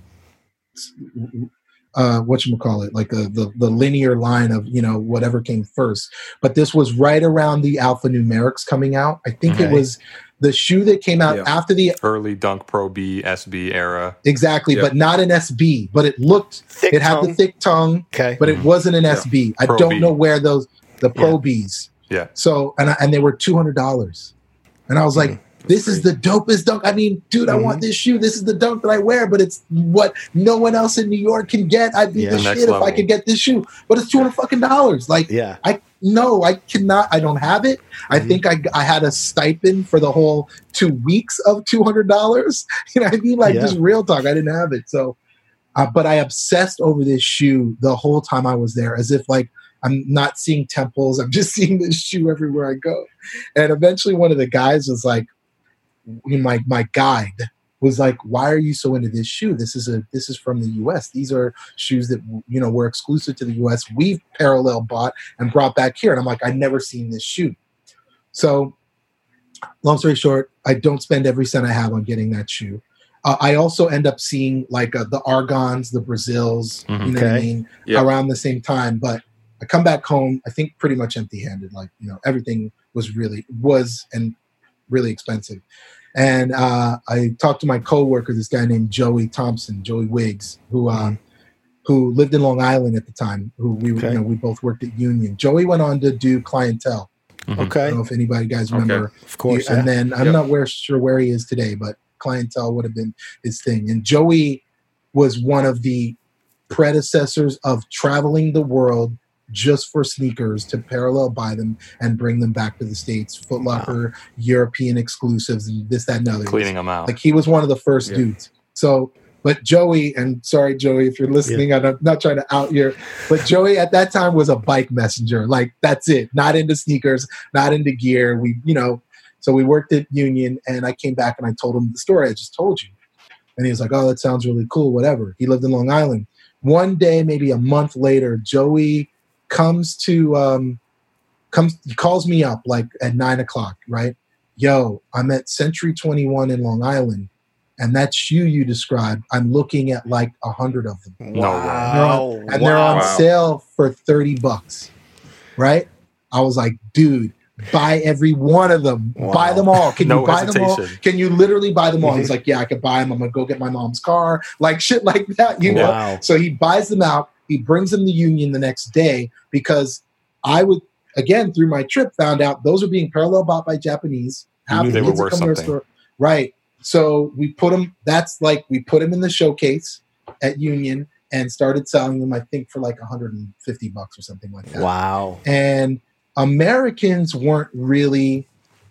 uh what you call it like uh, the the linear line of you know whatever came first but this was right around the alphanumerics coming out i think it was the shoe that came out Yeah. after the Early Dunk Pro B, SB era. exactly Yeah. but not an sb but it looked Thick it had the thick tongue Okay. but it wasn't an Yeah. sb i Pro don't B. know where those the pro Yeah. b's Yeah. so and I, and they were $200 and i was like this is the dopest dunk. I mean, dude, I Mm-hmm. want this shoe. This is the dunk that I wear, but it's what no one else in New York can get. I'd be Yeah. the shit if I could get this shoe, but it's two hundred fucking dollars. Like, Yeah. I no, I cannot. I don't have it. I Mm-hmm. think I I had a stipend for the whole two weeks of two hundred dollars. You know, I mean, like Yeah. just real talk. I didn't have it, so. Uh, but I obsessed over this shoe the whole time I was there, as if like I'm not seeing temples. I'm just seeing this shoe everywhere I go. And eventually, one of the guys was like, my my guide was like, "Why are you so into this shoe? This is a this is from the U.S. These are shoes that you know were exclusive to the U.S. We've parallel bought and brought back here." And I'm like, "I've never seen this shoe." So, long story short, I don't spend every cent I have on getting that shoe. Uh, I also end up seeing like uh, the Argons, the Brazils, Mhm. you know what I mean, Yeah. around the same time. But I come back home, I think pretty much empty-handed. Like you know, everything was really was and really expensive. And uh, I talked to my coworker, this guy named Joey Thompson, Joey Wiggs, who uh, who lived in Long Island at the time. Who we Okay. you know we both worked at Union. Joey went on to do clientele. I Okay. don't know if anybody guys Okay. remember. Of course. He- and then I'm Yep. not where, sure where he is today, but clientele would have been his thing. And Joey was one of the predecessors of traveling the world just for sneakers to parallel buy them and bring them back to the states. Foot Locker, European exclusives, and this, that, and other. Cleaning them out. Like he was one of the first Yeah. dudes. So, but Joey, and sorry, Joey, if you're listening, I'm not trying to out your, but Joey at that time was a bike messenger. Like that's it. Not into sneakers, not into gear. We, you know, so we worked at Union and I came back and I told him the story I just told you. And he was like, oh, that sounds really cool, whatever. He lived in Long Island. One day, maybe a month later, Joey comes to, um, comes, he calls me up like at nine o'clock, right? Yo, I'm at Century 21 in Long Island and that shoe you described, I'm looking at like a hundred of them. No way. wow. And they're on Wow. sale for 30 bucks. Right? I was like, dude, buy every one of them. Wow. Buy them all. Can No you buy them all? Can you literally buy them all? He's like, yeah, I could buy them. I'm going to go get my mom's car. Like shit like that, you know? So he buys them out. He brings them to Union the next day because I would, again, through my trip, found out those are being parallel bought by Japanese. Half the they were worth come to our something. store- Right. So we put them, that's like, we put them in the showcase at Union and started selling them, I think, for like 150 bucks or something like that. Wow. And Americans weren't really,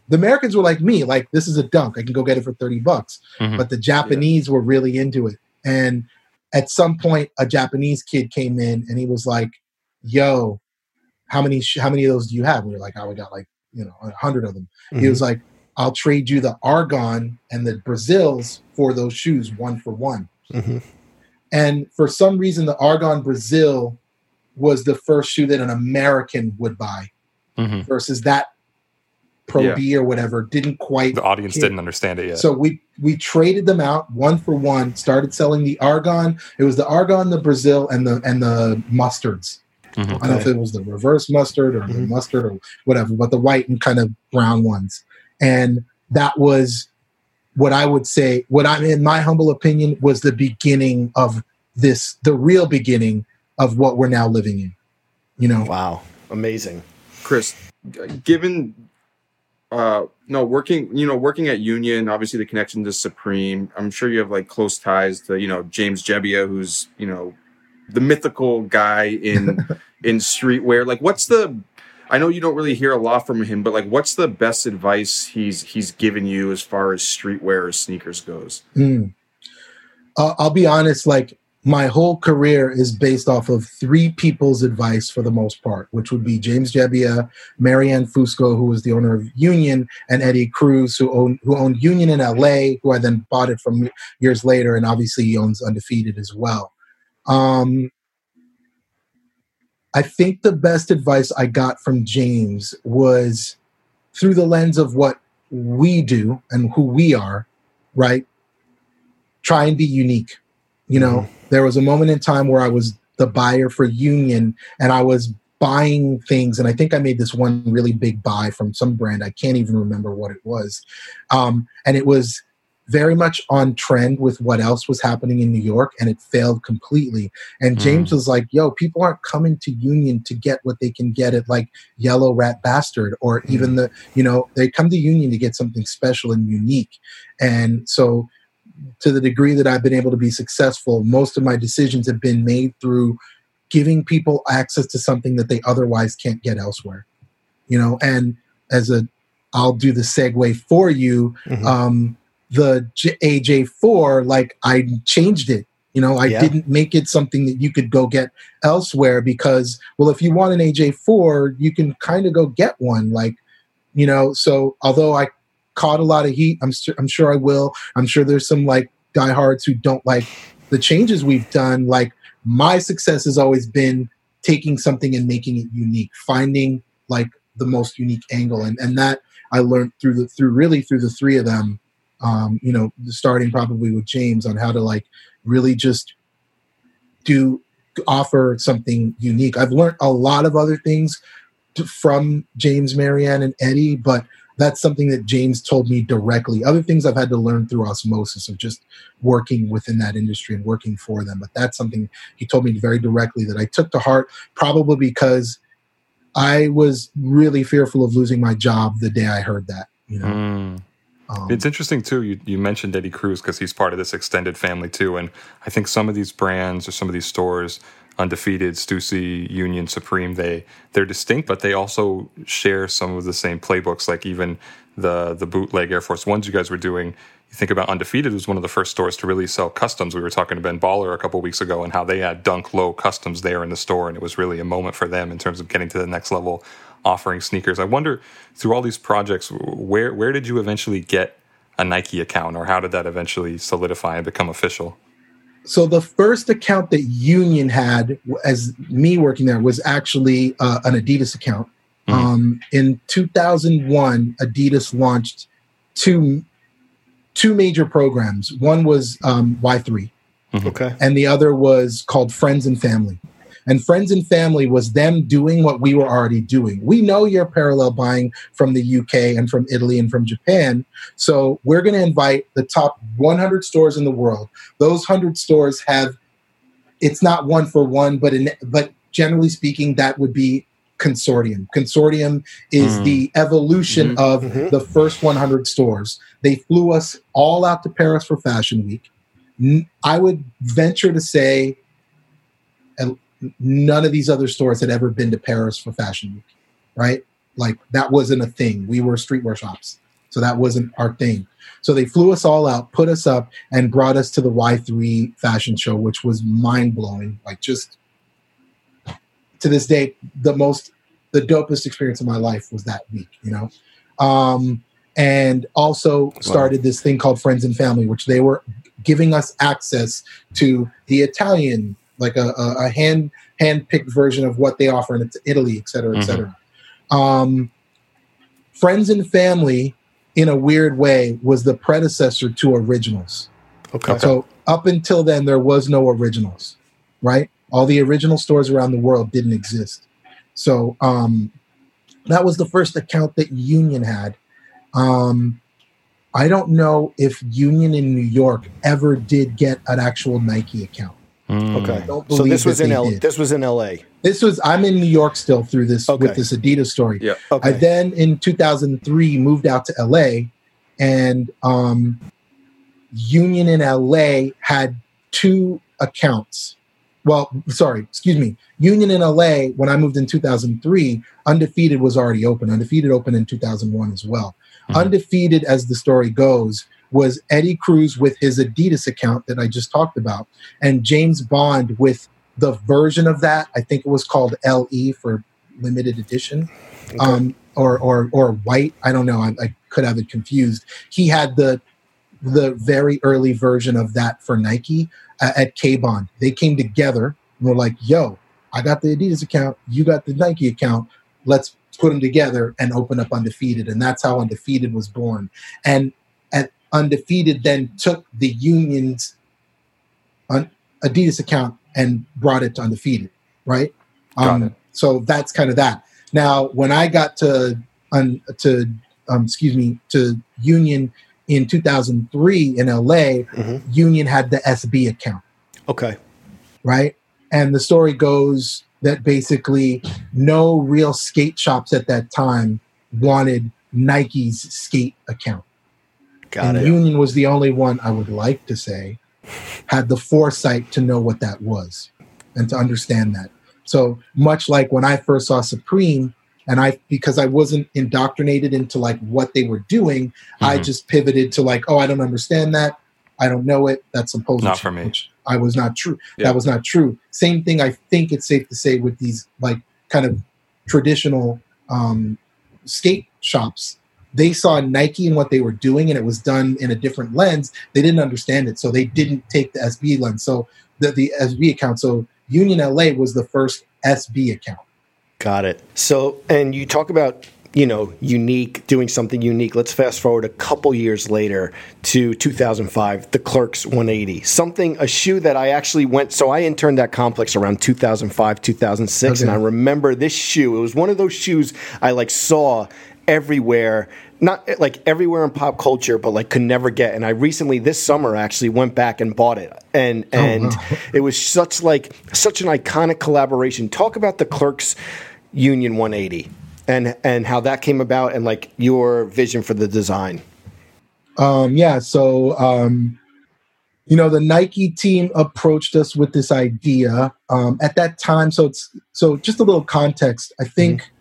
the Americans were like me, like, this is a dunk. I can go get it for 30 bucks Mhm. but the Japanese were really into it. And at some point, a Japanese kid came in and he was like, "Yo, how many sh- how many of those do you have?" And we were like, "Oh, we got like you know a hundred of them." He was like, "I'll trade you the Argon and the Brazils for those shoes, one for one." Mhm. And for some reason, the Argon Brazil was the first shoe that an American would buy Mhm. versus that Pro Yeah. B or whatever didn't quite The audience Yeah. didn't understand it yet. so we we traded them out one for one. Started selling the argon. It was the argon, the Brazil, and the and the mustards. Mhm. I don't know if it was the reverse mustard or the Mhm. mustard or whatever, but the white and kind of brown ones. And that was what I would say. What I'm in my humble opinion, was the beginning of this, the real beginning of what we're now living in. You know, Wow. Amazing. Chris, given uh no working you know working at union obviously the connection to supreme. I'm sure you have like close ties to you know james jebbia who's you know the mythical guy in in streetwear. Like what's the i know you don't really hear a lot from him but like what's the best advice he's he's given you as far as streetwear or sneakers goes? Mm. Uh, I'll be honest, like my whole career is based off of three people's advice for the most part, which would be James Jebbia, Marianne Fusco, who was the owner of Union, and Eddie Cruz, who owned who owned Union in LA, who I then bought it from years later, and obviously he owns Undefeated as well. Um, I think the best advice I got from James was through the lens of what we do and who we are, right? Try and be unique. You know, there was a moment in time where I was the buyer for Union and I was buying things. And I think I made this one really big buy from some brand. I can't even remember what it was. Um, and it was very much on trend with what else was happening in New York and it failed completely. And James was like, yo, people aren't coming to Union to get what they can get at like Yellow Rat Bastard or even the, you know, they come to Union to get something special and unique. And so, to the degree that I've been able to be successful, most of my decisions have been made through giving people access to something that they otherwise can't get elsewhere. You know, and as a, I'll do the segue for you. Mhm. Um, the J- AJ4, like I changed it. You know, I Yeah. didn't make it something that you could go get elsewhere because, well, if you want an AJ4, you can kind of go get one. Like, you know, so although I caught a lot of heat. I'm su- I'm sure I will. I'm sure there's some like diehards who don't like the changes we've done. Like my success has always been taking something and making it unique, finding like the most unique angle, and and that I learned through the through really through the three of them. Um, you know, starting probably with James on how to like really just do offer something unique. I've learned a lot of other things to, from James, Marianne, and Eddie, but that's something that James told me directly. Other things I've had to learn through osmosis of just working within that industry and working for them. But that's something he told me very directly that I took to heart, probably because I was really fearful of losing my job the day I heard that. You know. Mm. Um, it's interesting too. You, you mentioned Eddie Cruz because he's part of this extended family too, and I think some of these brands or some of these stores, Undefeated, Stussy, Union, Supreme, they they're distinct, but they also share some of the same playbooks. Like even the the bootleg Air Force Ones you guys were doing. You think about Undefeated was one of the first stores to really sell customs. We were talking to Ben Baller a couple weeks ago and how they had Dunk Low customs there in the store, and it was really a moment for them in terms of getting to the next level offering sneakers. I wonder through all these projects, where where did you eventually get a Nike account, or how did that eventually solidify and become official? So the first account that Union had as me working there was actually uh, an Adidas account. Mm-hmm. Um, in 2001, Adidas launched two two major programs. One was um, Y3, mm-hmm. okay, and the other was called Friends and Family. And friends and family was them doing what we were already doing. We know you're parallel buying from the UK and from Italy and from Japan. So we're going to invite the top 100 stores in the world. Those 100 stores have, it's not one for one, but in, but generally speaking, that would be consortium. Consortium is mm. the evolution mm-hmm. of mm-hmm. the first 100 stores. They flew us all out to Paris for Fashion Week. I would venture to say none of these other stores had ever been to Paris for Fashion Week, right? Like that wasn't a thing. We were streetwear shops, so that wasn't our thing. So they flew us all out, put us up, and brought us to the Y3 fashion show, which was mind blowing. Like just to this day, the most, the dopest experience of my life was that week. You know. Um, and also started wow. this thing called Friends and Family, which they were giving us access to the Italian like a, a, hand hand picked version of what they offer in Italy, et cetera, et mm-hmm. cetera. Um, Friends and Family, in a weird way, was the predecessor to Originals. Okay. So up until then, there was no Originals, right? All the original stores around the world didn't exist. So um, that was the first account that Union had. Um, I don't know if Union in New York ever did get an actual Nike account. Mm. Okay. So this was in L- this was in L.A. This was I'm in New York still through this okay. with this Adidas story. Yeah. Okay. I then in 2003 moved out to L.A. and um, Union in L.A. had two accounts. Well, sorry, excuse me. Union in LA, when I moved in 2003, Undefeated was already open. Undefeated opened in 2001 as well. Mm-hmm. Undefeated, as the story goes, was Eddie Cruz with his Adidas account that I just talked about, and James Bond with the version of that. I think it was called LE for limited edition, okay. um, or or or white. I don't know. I, I could have it confused. He had the the very early version of that for Nike uh, at K Bond. They came together and were like, "Yo, I got the Adidas account. You got the Nike account. Let's put them together and open up Undefeated." And that's how Undefeated was born. And Undefeated then took the Union's Adidas account and brought it to Undefeated, right? Um, so that's kind of that. Now, when I got to un, to um, excuse me to Union in 2003 in LA, mm-hmm. Union had the SB account. Okay. Right, and the story goes that basically no real skate shops at that time wanted Nike's skate account. Got and it. Union was the only one I would like to say had the foresight to know what that was and to understand that. So much like when I first saw Supreme, and I because I wasn't indoctrinated into like what they were doing, mm-hmm. I just pivoted to like, oh, I don't understand that. I don't know it. That's supposed not for me. I was not true. Yeah. That was not true. Same thing. I think it's safe to say with these like kind of traditional um, skate shops they saw Nike and what they were doing, and it was done in a different lens. They didn't understand it, so they didn't take the SB lens. So the the SB account. So Union LA was the first SB account. Got it. So, and you talk about you know, unique, doing something unique. Let's fast forward a couple years later to 2005, the Clerks 180. Something, a shoe that I actually went, so I interned that Complex around 2005, 2006, okay. and I remember this shoe. It was one of those shoes I like saw everywhere not like everywhere in pop culture, but like could never get. And I recently this summer actually went back and bought it, and and oh, wow. it was such like such an iconic collaboration. Talk about the Clerks Union 180 and and how that came about, and like your vision for the design. Um, yeah, so um, you know the Nike team approached us with this idea um, at that time. So it's so just a little context. I think. Mm-hmm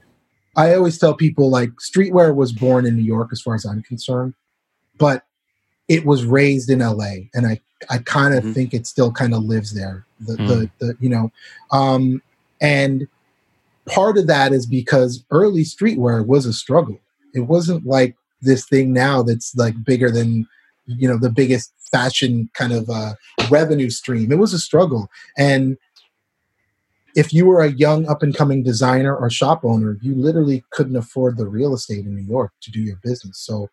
I always tell people like streetwear was born in New York, as far as I'm concerned, but it was raised in LA, and I I kind of mm-hmm. think it still kind of lives there. The, mm. the the you know, um, and part of that is because early streetwear was a struggle. It wasn't like this thing now that's like bigger than you know the biggest fashion kind of uh, revenue stream. It was a struggle, and if you were a young up and coming designer or shop owner, you literally couldn't afford the real estate in New York to do your business. So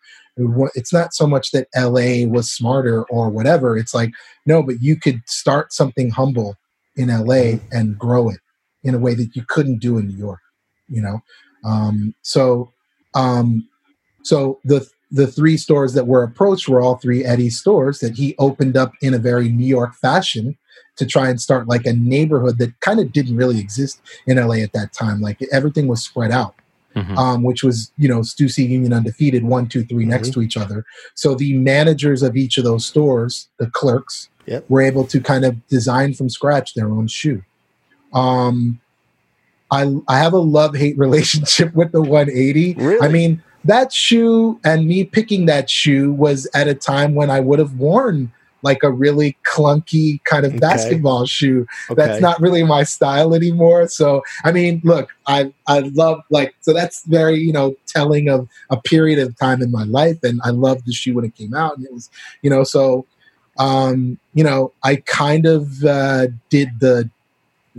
it's not so much that LA was smarter or whatever. It's like, no, but you could start something humble in LA and grow it in a way that you couldn't do in New York, you know? Um, so, um, so the, the three stores that were approached were all three Eddie stores that he opened up in a very New York fashion to try and start like a neighborhood that kind of didn't really exist in LA at that time. Like everything was spread out. Mm-hmm. Um, which was you know Stussy Union undefeated one two three mm-hmm. next to each other. So the managers of each of those stores, the clerks, yep. were able to kind of design from scratch their own shoe. Um, I I have a love hate relationship with the 180. Really? I mean that shoe and me picking that shoe was at a time when I would have worn like a really clunky kind of okay. basketball shoe. Okay. That's not really my style anymore. So I mean, look, I I love like so that's very you know telling of a period of time in my life, and I loved the shoe when it came out, and it was you know so um, you know I kind of uh, did the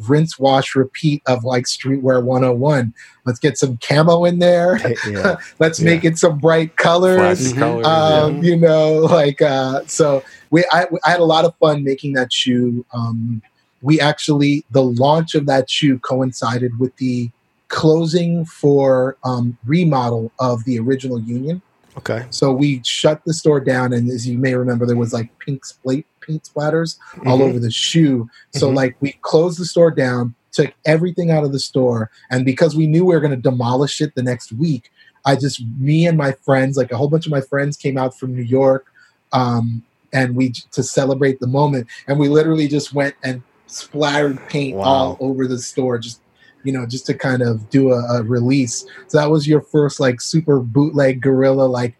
rinse, wash, repeat of like Streetwear 101. Let's get some camo in there. Yeah. Let's yeah. make it some bright colors. colors um, yeah. You know, like uh, so. We I, I, had a lot of fun making that shoe. Um, we actually the launch of that shoe coincided with the closing for um, remodel of the original Union. Okay. So we shut the store down, and as you may remember, there was like pink split paint splatters mm-hmm. all over the shoe. So mm-hmm. like we closed the store down, took everything out of the store, and because we knew we were going to demolish it the next week, I just me and my friends, like a whole bunch of my friends, came out from New York, um, and we to celebrate the moment, and we literally just went and splattered paint wow. all over the store, just you know, just to kind of do a, a, release. So that was your first like super bootleg guerrilla like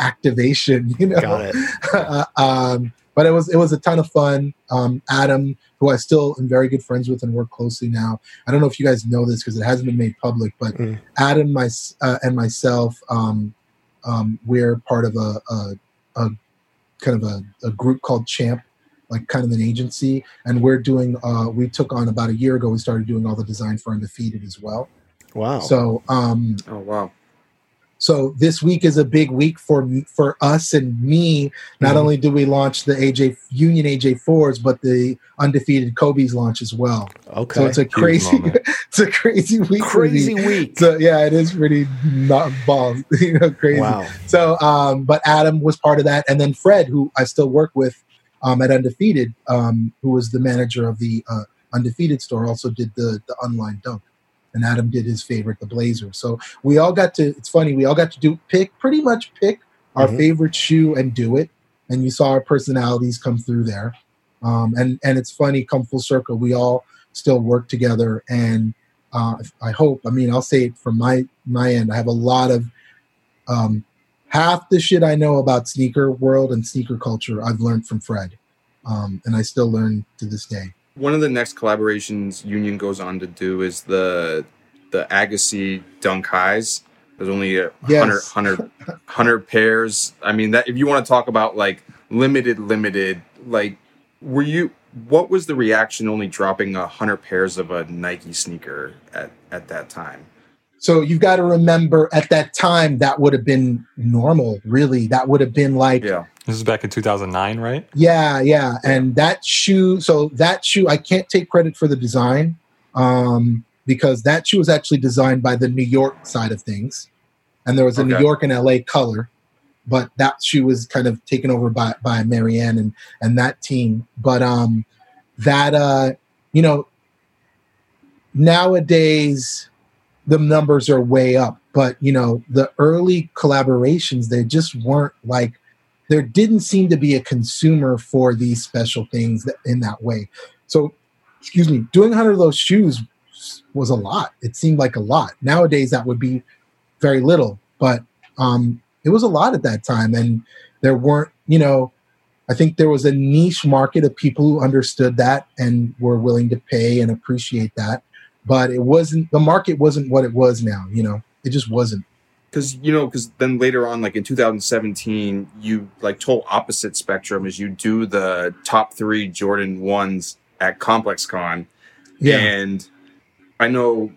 activation, you know. Got it. uh, um, but it was it was a ton of fun. Um, Adam, who I still am very good friends with and work closely now. I don't know if you guys know this because it hasn't been made public, but mm. Adam, my uh, and myself, um, um, we're part of a, a, a kind of a, a, group called Champ, like kind of an agency, and we're doing. Uh, we took on about a year ago. We started doing all the design for Undefeated as well. Wow. So, um, oh wow. So this week is a big week for for us and me. Not mm only do we launch the AJ Union AJ fours, but the undefeated Kobe's launch as well. Okay, so it's a crazy, it's a crazy week. Crazy week. So yeah, it is pretty not balls, you know, crazy. Wow. So, um, but Adam was part of that, and then Fred, who I still work with um, at Undefeated, um, who was the manager of the uh, Undefeated store, also did the the online dunk and Adam did his favorite, the Blazer. So we all got to. It's funny. We all got to do pick pretty much pick our mm-hmm. favorite shoe and do it. And you saw our personalities come through there. Um, and and it's funny, come full circle. We all still work together, and uh, I hope. I mean, I'll say it from my my end. I have a lot of um, half the shit I know about sneaker world and sneaker culture. I've learned from Fred, um, and I still learn to this day one of the next collaborations Union goes on to do is the the Agassi Dunk Highs. There's only a Yes. hundred, hundred, hundred pairs. I mean, that if you want to talk about like limited, limited, like, were you? What was the reaction only dropping a hundred pairs of a Nike sneaker at at that time? So you've got to remember at that time that would have been normal, really. That would have been like Yeah, This is back in 2009, right? Yeah, yeah. And that shoe, so that shoe, I can't take credit for the design um, because that shoe was actually designed by the New York side of things. And there was a New York and LA color, but that shoe was kind of taken over by, by Marianne and, and that team. But um, that, uh, you know, nowadays the numbers are way up. But, you know, the early collaborations, they just weren't like, there didn't seem to be a consumer for these special things in that way. So, excuse me, doing 100 of those shoes was a lot. It seemed like a lot. Nowadays, that would be very little, but um, it was a lot at that time. And there weren't, you know, I think there was a niche market of people who understood that and were willing to pay and appreciate that. But it wasn't, the market wasn't what it was now, you know, it just wasn't. Because you know, because then later on, like in 2017, you like total opposite spectrum as you do the top three Jordan ones at Complex Con, Yeah. And I know,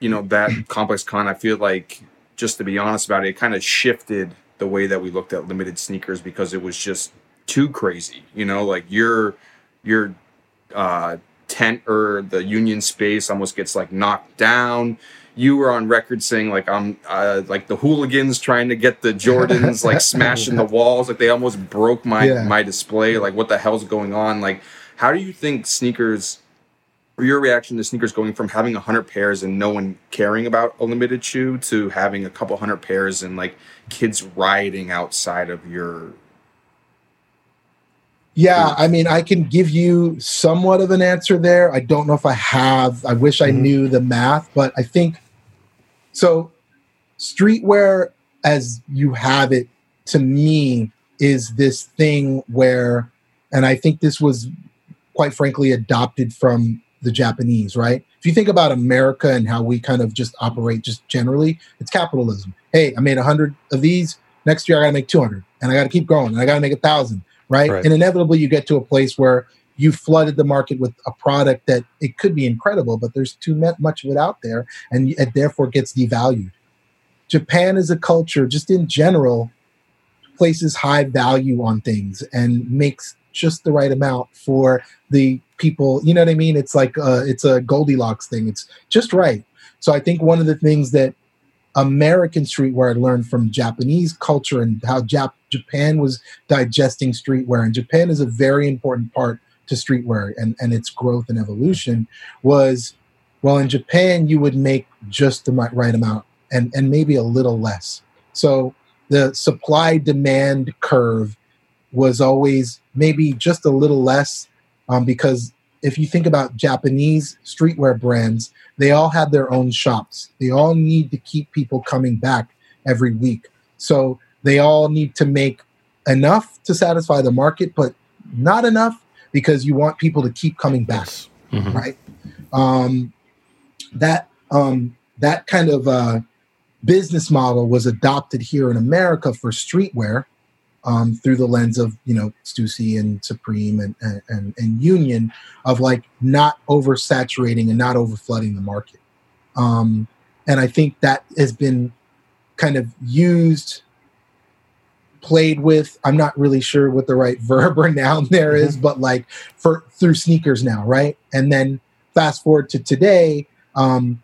you know, that Complex Con, I feel like, just to be honest about it, it kind of shifted the way that we looked at limited sneakers because it was just too crazy. You know, like your your uh, tent or the union space almost gets like knocked down. You were on record saying like I'm uh, like the hooligans trying to get the Jordans like smashing the walls like they almost broke my Yeah. my display like what the hell's going on like how do you think sneakers or your reaction to sneakers going from having 100 pairs and no one caring about a limited shoe to having a couple hundred pairs and like kids rioting outside of your Yeah, I mean, I can give you somewhat of an answer there. I don't know if I have. I wish I knew the math, but I think so. Streetwear, as you have it, to me, is this thing where, and I think this was quite frankly adopted from the Japanese, right? If you think about America and how we kind of just operate, just generally, it's capitalism. Hey, I made 100 of these. Next year, I got to make 200, and I got to keep growing, and I got to make a thousand right? Right. And inevitably, you get to a place where you flooded the market with a product that it could be incredible, but there's too much of it out there, and it therefore gets devalued. Japan is a culture, just in general, places high value on things and makes just the right amount for the people. You know what I mean? It's like uh, it's a Goldilocks thing. It's just right. So I think one of the things that American streetwear learned from Japanese culture and how Jap- Japan was digesting streetwear, and Japan is a very important part to streetwear and, and its growth and evolution, was well, in Japan, you would make just the right amount and, and maybe a little less. So the supply demand curve was always maybe just a little less um, because if you think about Japanese streetwear brands, they all have their own shops. They all need to keep people coming back every week. So they all need to make enough to satisfy the market, but not enough because you want people to keep coming back, Mhm. right? Um, that um, that kind of uh, business model was adopted here in America for streetwear um, through the lens of you know Stussy and Supreme and, and and and Union of like not oversaturating and not overflooding the market. Um, and I think that has been kind of used, played with. I'm not really sure what the right verb or noun there is, but like for through sneakers now, right? And then fast forward to today, um,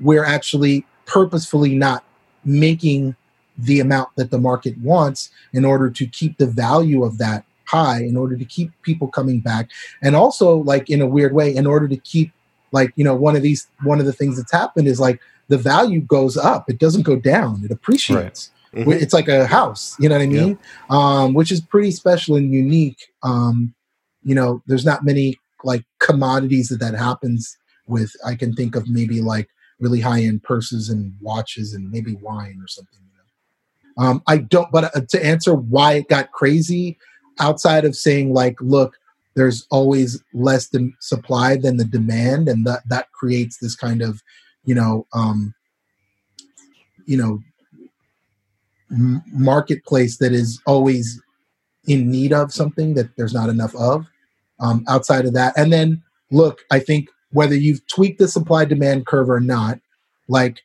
we're actually purposefully not making the amount that the market wants in order to keep the value of that high in order to keep people coming back and also like in a weird way in order to keep like you know one of these one of the things that's happened is like the value goes up. It doesn't go down. It appreciates Mhm. It's like a house you know what i mean? Um which is pretty special and unique. Um you know there's not many like commodities that that happens with. I can think of maybe like really high end purses and watches and maybe wine or something you know? Um i don't but uh, to answer why it got crazy outside of saying like look there's always less than supply than the demand and that that creates this kind of you know um you know marketplace that is always in need of something that there's not enough of um, outside of that. And then look i think whether you've tweaked the supply demand curve or not like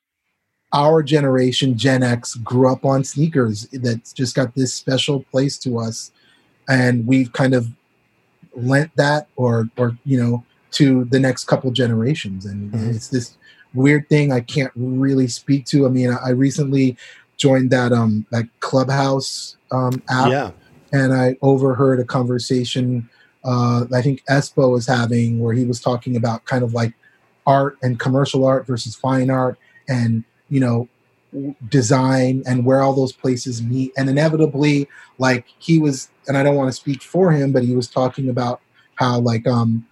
our generation gen x grew up on sneakers that's just got this special place to us. And we've kind of lent that or or you know to the next couple generations. And Mhm. it's this weird thing i can't really speak to. I mean I recently joined that um that clubhouse um app Yeah. and I overheard a conversation uh, I think Espo was having where he was talking about kind of like art and commercial art versus fine art and you know design and where all those places meet and inevitably like he was and I don't want to speak for him but he was talking about how like um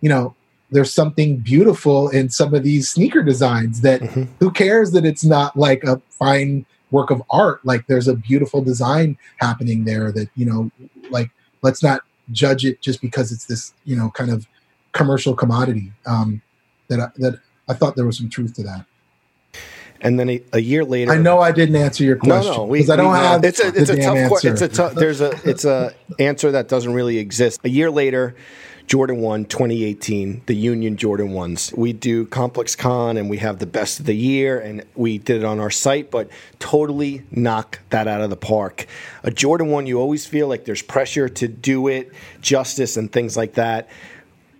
you know there's something beautiful in some of these sneaker designs that Mhm. who cares that it's not like a fine work of art like there's a beautiful design happening there that you know like let's not judge it just because it's this you know kind of commercial commodity um that I, that I thought there was some truth to that. And then a, a year later, I know I didn't answer your No, question no, we, I don't we- have It's a it's a tough. answer. It's a tough. There's a it's a answer that doesn't really exist. A year later, Jordan One 2018, the Union Jordan ones. We do Complex Con and we have the best of the year, and we did it on our site, but totally knock that out of the park. A Jordan One, you always feel like there's pressure to do it justice and things like that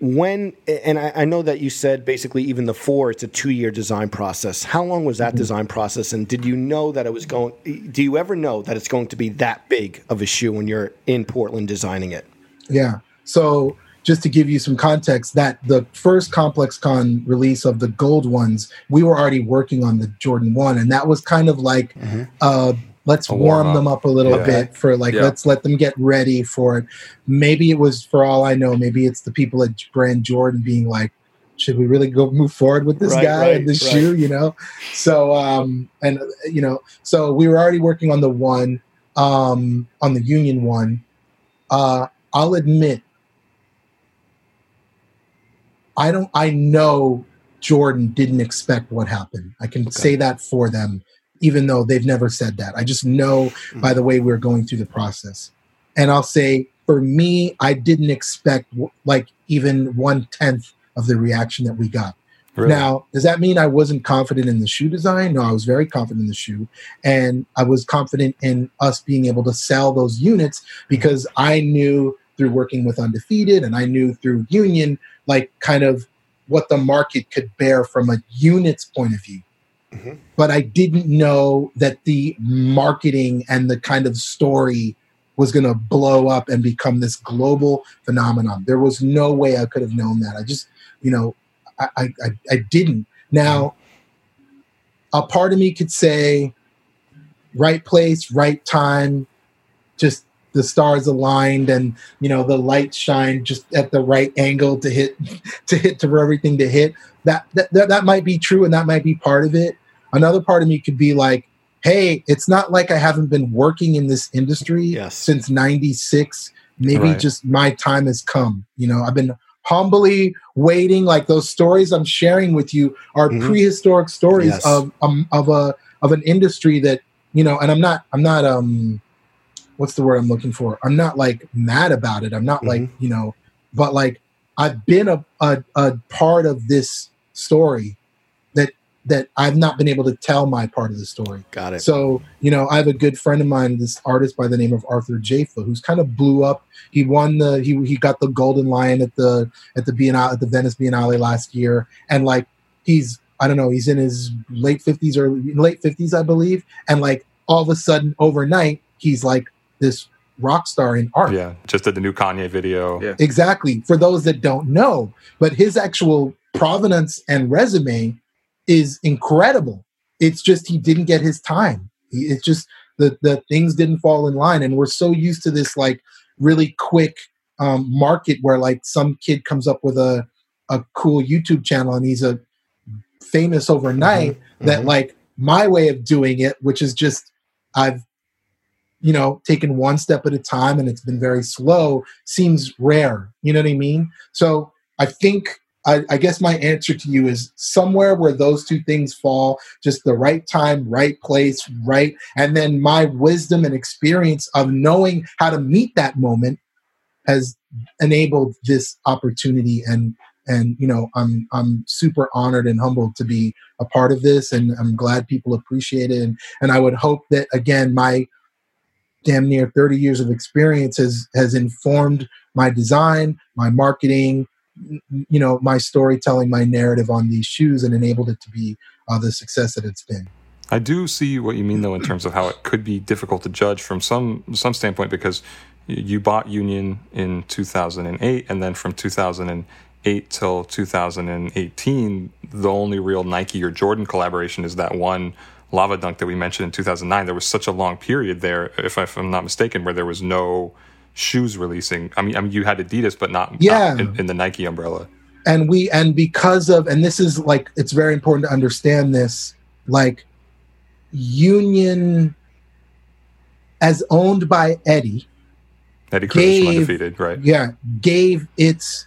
when and I, I know that you said basically even the four it's a two year design process how long was Mm-hmm. that design process and did you know that it was going do you ever know that it's going to be that big of a shoe when you're in portland designing it Yeah. So just to give you some context, that the first Complex Con release of the gold ones, we were already working on the Jordan One, and that was kind of like, uh, let's warm warm-up. them up a little Yeah. bit for like, Yeah. let's let them get ready for it. Maybe it was, for all I know, maybe it's the people at Brand Jordan being like, should we really go move forward with this Right, guy right, and this right. shoe? You know, so um, and uh, you know, so we were already working on the one, um, on the Union one. Uh, I'll admit I don't I know Jordan didn't expect what happened. I can say that for them, even though they've never said that. I just know hmm. by the way we are going through the process. And I'll say for me, I didn't expect like even one tenth of the reaction that we got. Really? Now, does that mean I wasn't confident in the shoe design? No, I was very confident in the shoe. And I was confident in us being able to sell those units because I knew through working with Undefeated and I knew through Union, like kind of what the market could bear from a units point of view. Mhm. But I didn't know that the marketing and the kind of story was going to blow up and become this global phenomenon. There was no way I could have known that. I just, you know, I, I, I didn't. Now, a part of me could say, right place, right time, just the stars aligned and you know the light shined just at the right angle to hit to hit to everything to hit that, that that might be true and that might be part of it another part of me could be like hey it's not like i haven't been working in this industry Yes. since 96 maybe Right. just my time has come you know i've been humbly waiting like those stories i'm sharing with you are Mhm. prehistoric stories Yes. of um, of a of an industry that you know and i'm not i'm not um what's the word i'm looking for? I'm not like mad about it. I'm not like Mm-hmm. you know but like i've been a, a a part of this story that that i've not been able to tell my part of the story. Got it. So, you know, I have a good friend of mine, this artist by the name of Arthur Jafa, who's kind of blew up. He won the he he got the Golden Lion at the at the Biennale at the Venice Biennale last year, and like he's I don't know, he's in his late fifties or late fifties, I believe, and like all of a sudden overnight, he's like this rock star in art. yeah, just did the new Kanye video. Yeah. Exactly. For those that don't know, but his actual provenance and resume is incredible. It's just he didn't get his time. He, it's just the the things didn't fall in line, and we're so used to this like really quick um, market where like some kid comes up with a a cool YouTube channel and he's a famous overnight. That mhm. like my way of doing it, which is just I've you know taken one step at a time and it's been very slow seems rare you know what i mean so i think I, I, guess my answer to you is somewhere where those two things fall, just the right time, right place, right. And then my wisdom and experience of knowing how to meet that moment has enabled this opportunity. And and you know, I'm I'm super honored and humbled to be a part of this, and I'm glad people appreciate it. And, and I would hope that again, my damn near 30 years of experience has has informed my design, my marketing, you know my storytelling my narrative on these shoes and enabled it to be uh, the success that it's been. I do see what you mean though in terms of how it could be difficult to judge from some some standpoint because you bought union in 2008 and then from 2008 till 2018 the only real nike or jordan collaboration is that one lava dunk that we mentioned in 2009 there was such a long period there if, if i'm not mistaken where there was no shoes releasing. I mean, I mean, you had Adidas, but not, yeah. Not in, in the Nike umbrella. And we, and because of, and this is like, it's very important to understand this, like, Union, as owned by Eddie, Eddie Cruz undefeated, right? Yeah, gave its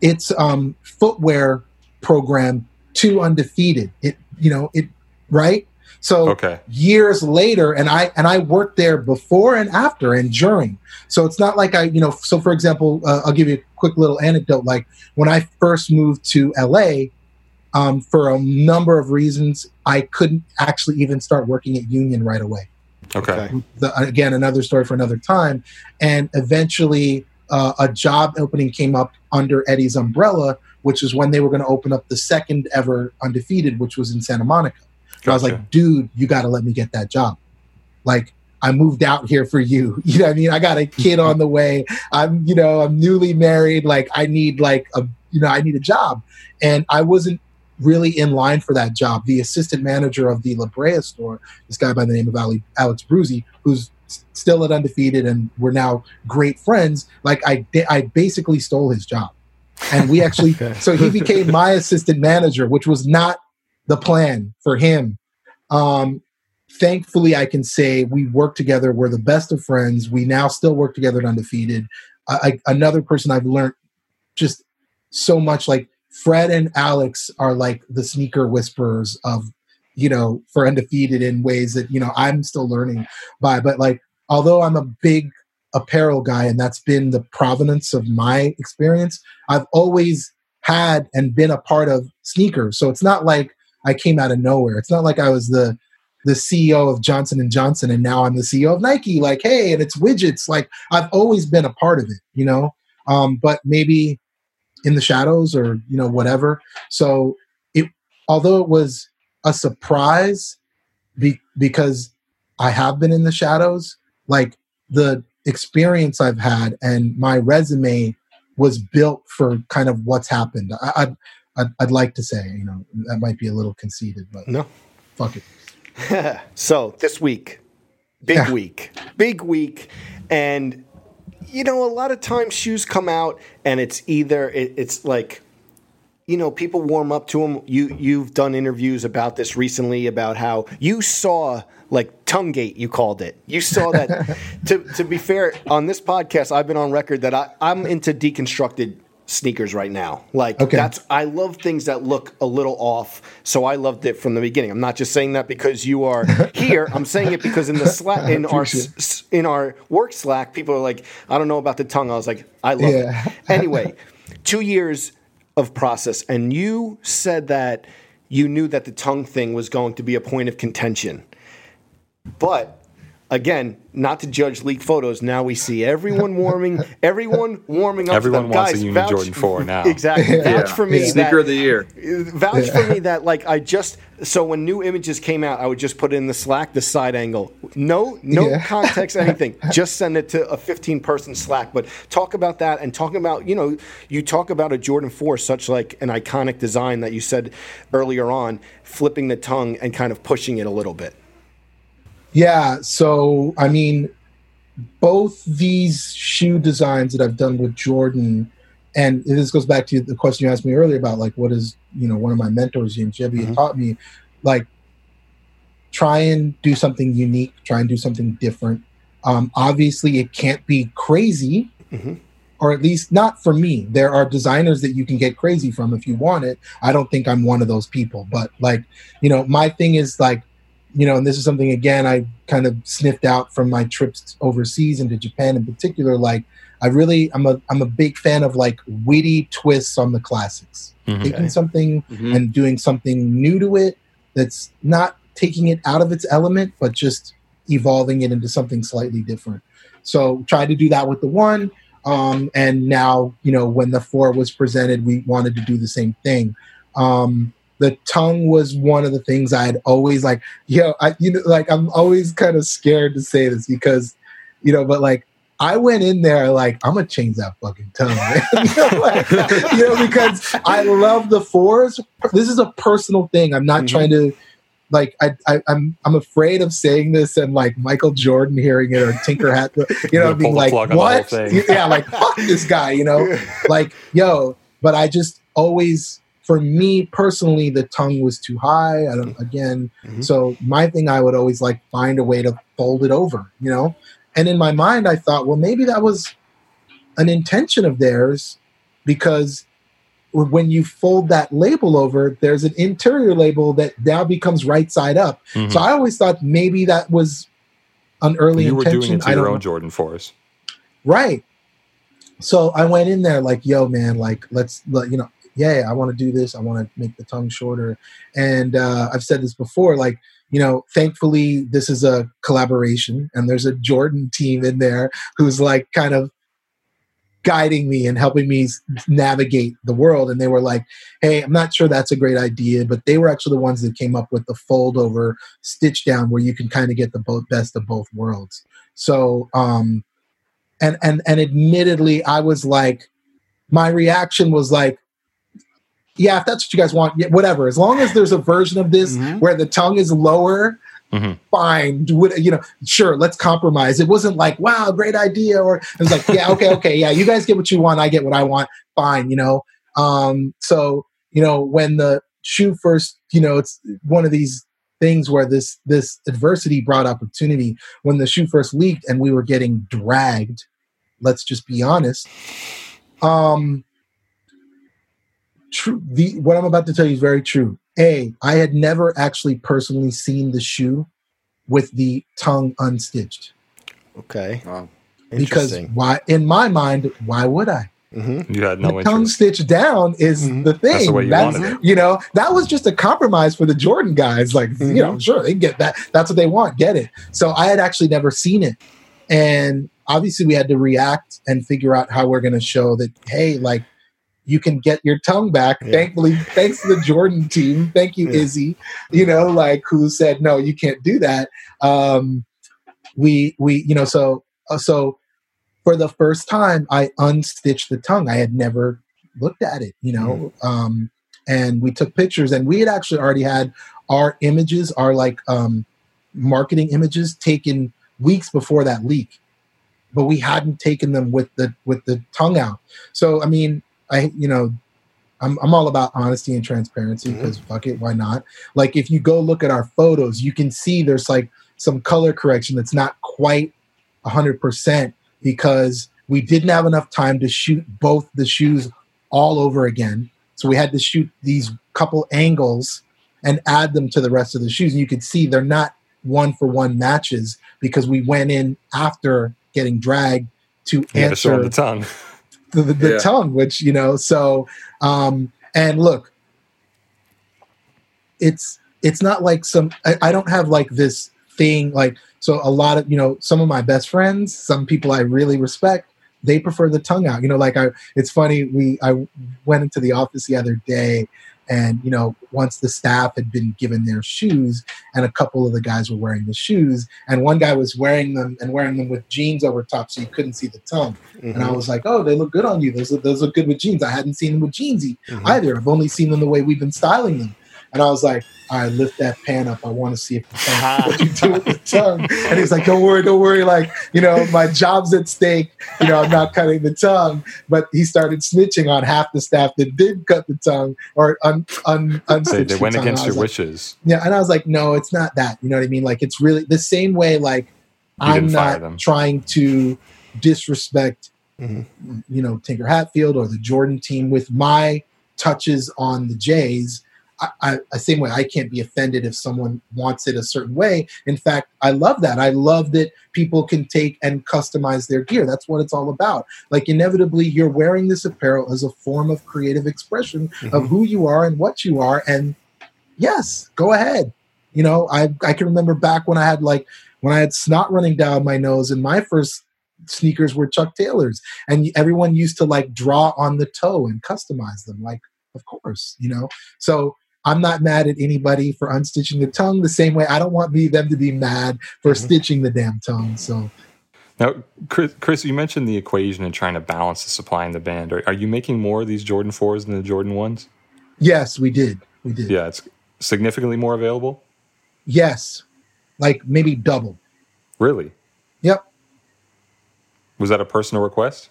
its um, footwear program to undefeated. It, you know, it right. So okay. years later, and I and I worked there before and after and during. So it's not like I, you know. So for example, uh, I'll give you a quick little anecdote. Like when I first moved to LA, um, for a number of reasons, I couldn't actually even start working at Union right away. Okay. The, again, another story for another time. And eventually, uh, a job opening came up under Eddie's umbrella, which is when they were going to open up the second ever undefeated, which was in Santa Monica. Gotcha. I was like, dude, you got to let me get that job. Like, I moved out here for you. You know what I mean? I got a kid on the way. I'm, you know, I'm newly married. Like, I need like a, you know, I need a job. And I wasn't really in line for that job. The assistant manager of the La Brea store, this guy by the name of Ali, Alex Bruzi, who's still at undefeated and we're now great friends. Like I, I basically stole his job. And we actually, okay. so he became my assistant manager, which was not the plan for him. Um, thankfully, I can say we work together. We're the best of friends. We now still work together at Undefeated. I, another person I've learned just so much like Fred and Alex are like the sneaker whisperers of, you know, for Undefeated in ways that, you know, I'm still learning by. But like, although I'm a big apparel guy and that's been the provenance of my experience, I've always had and been a part of sneakers. So it's not like I came out of nowhere. It's not like I was the the CEO of Johnson and Johnson and now I'm the CEO of Nike. Like, hey, and it's widgets. Like I've always been a part of it, you know. Um, but maybe in the shadows or you know whatever. So it, although it was a surprise, be, because I have been in the shadows. Like the experience I've had and my resume was built for kind of what's happened. I, I'd, I'd like to say, you know, that might be a little conceited, but no, fuck it. so this week, big yeah. week, big week, and you know, a lot of times shoes come out and it's either it, it's like you know people warm up to them you you've done interviews about this recently about how you saw like tongue gate you called it you saw that to, to be fair on this podcast i've been on record that I, i'm into deconstructed sneakers right now. Like okay. that's I love things that look a little off. So I loved it from the beginning. I'm not just saying that because you are here. I'm saying it because in the Slack in our in our work Slack, people are like, I don't know about the tongue. I was like, I love yeah. it. Anyway, two years of process, and you said that you knew that the tongue thing was going to be a point of contention, but again, not to judge leaked photos. Now we see everyone warming, everyone warming up. Everyone wants Guys, a Union Jordan Four now. Exactly. yeah. Vouch for me. Yeah. Sneaker of the year. Vouch yeah. for me that like I just so when new images came out, I would just put it in the Slack the side angle. No, no yeah. context, anything. just send it to a 15 person Slack. But talk about that and talk about you know you talk about a Jordan Four, such like an iconic design that you said earlier on, flipping the tongue and kind of pushing it a little bit. Yeah. So, I mean, both these shoe designs that I've done with Jordan, and this goes back to the question you asked me earlier about like what is you know one of my mentors, James Jebbia, mm-hmm. taught me, like try and do something unique, try and do something different. Um, obviously, it can't be crazy, mm-hmm. or at least not for me. There are designers that you can get crazy from if you want it. I don't think I'm one of those people, but like, you know, my thing is like, you know, and this is something again I kind of sniffed out from my trips overseas into Japan in particular. Like, I really, I'm a, I'm a big fan of like witty twists on the classics, Mhm. taking something Mhm. and doing something new to it that's not taking it out of its element, but just evolving it into something slightly different. So tried to do that with the one. Um, and now, you know, when the four was presented, we wanted to do the same thing. Um, the tongue was one of the things I had always like, yo, I, you know, like I'm always kind of scared to say this because, you know, but like I went in there like I'm gonna change that fucking tongue, you, know, like, you know, because I love the fours. This is a personal thing. I'm not Mhm. trying to like I, I I'm I'm afraid of saying this and like Michael Jordan hearing it or Tinker Hat, you know, being like, plug on the whole what? Yeah, like fuck this guy, you know, like yo. But I just always, for me personally, the tongue was too high. I don't again. Mhm. So my thing, I would always like find a way to fold it over, you know. And in my mind, I thought, well, maybe that was an intention of theirs because when you fold that label over, there's an interior label that now becomes right side up. Mhm. So I always thought maybe that was an early you were intention. doing it to I your own know. Jordan fours. Right. So I went in there like, yo, man, like let's let you know, yeah, I want to do this. I want to make the tongue shorter. And uh, I've said this before, like, you know, thankfully this is a collaboration and there's a Jordan team in there who's like kind of guiding me and helping me navigate the world. And they were like, hey, I'm not sure that's a great idea, but they were actually the ones that came up with the fold over stitch down where you can kind of get the best of both worlds. So, um, and and and admittedly, I was like, my reaction was like, yeah, if that's what you guys want, yeah, whatever. As long as there's a version of this Mhm. where the tongue is lower, Mhm. fine. It, you know, sure, let's compromise. It wasn't like, wow, great idea, or it was like, yeah, okay, okay, yeah, you guys get what you want, I get what I want, fine, you know. Um, so you know, when the shoe first, you know, it's one of these things where this this adversity brought opportunity. When the shoe first leaked and we were getting dragged, let's just be honest. Um, true. The what I'm about to tell you is very true. A, I had never actually personally seen the shoe with the tongue unstitched Okay. Wow. because why? In my mind, why would I? hmm You had no the tongue stitched down is Mhm. the thing. That's the way you That's- wanted it. You know, that was just a compromise for the Jordan guys. Like, you Mm-hmm. know, sure, they get that. That's what they want. Get it. So I had actually never seen it. And obviously we had to react and figure out how we're going to show that, hey, like, you can get your tongue back. Yeah. Thankfully, thanks to the Jordan team. Thank you, Yeah. Izzy. You know, like who said no, you can't do that. Um, we we you know so uh, so for the first time I unstitched the tongue. I had never looked at it, you know. Um, and we took pictures, and we had actually already had our images, our like um, marketing images, taken weeks before that leak, but we hadn't taken them with the with the tongue out. So I mean, I you know. I'm, I'm all about honesty and transparency mm-hmm. because fuck it, why not? Like if you go look at our photos, you can see there's like some color correction that's not quite 100% because we didn't have enough time to shoot both the shoes all over again. So we had to shoot these couple angles and add them to the rest of the shoes. And you could see they're not one for one matches because we went in after getting dragged to You had to show answer the tongue. the, the, the Yeah. tongue, which you know. So, um, and look, it's it's not like some. I, I don't have like this thing like so. A lot of you know, some of my best friends, some people I really respect, they prefer the tongue out. You know, like I. It's funny. We I went into the office the other day. And you know, once the staff had been given their shoes, and a couple of the guys were wearing the shoes, and one guy was wearing them and wearing them with jeans over top, so you couldn't see the tongue. And I was like, "Oh, they look good on you. Those look, those look good with jeans. I hadn't seen them with jeans Mhm. either. I've only seen them the way we've been styling them." And I was like, "All right, lift that pan up. I want to see if the tongue, what you do with the tongue." And he's like, "Don't worry, don't worry. Like, you know, my job's at stake. You know, I'm not cutting the tongue." But he started snitching on half the staff that did cut the tongue or un, un, They, unstitched they the went tongue. against your like, wishes. yeah, and I was like, no, it's not that. You know what I mean? Like, it's really the same way. Like, You I'm didn't fire not them. trying to disrespect mm-hmm. you know, Tinker Hatfield or the Jordan team with my touches on the Jays. I, I, same way I can't be offended if someone wants it a certain way. In fact, I love that. I love that people can take and customize their gear. That's what it's all about. Like inevitably, you're wearing this apparel as a form of creative expression mm-hmm. of who you are and what you are. And yes, go ahead. You know, I I can remember back when I had like when I had snot running down my nose, and my first sneakers were Chuck Taylors, and everyone used to like draw on the toe and customize them. Like, of course, you know. So I'm not mad at anybody for unstitching the tongue the same way I don't want me them to be mad for mm-hmm. stitching the damn tongue. So now, Chris, Chris, you mentioned the equation and trying to balance the supply and the band. Are, are, you making more of these Jordan fours than the Jordan ones? Yes, we did. We did. Yeah, it's significantly more available. Yes, like maybe double. Really? Yep. Was that a personal request?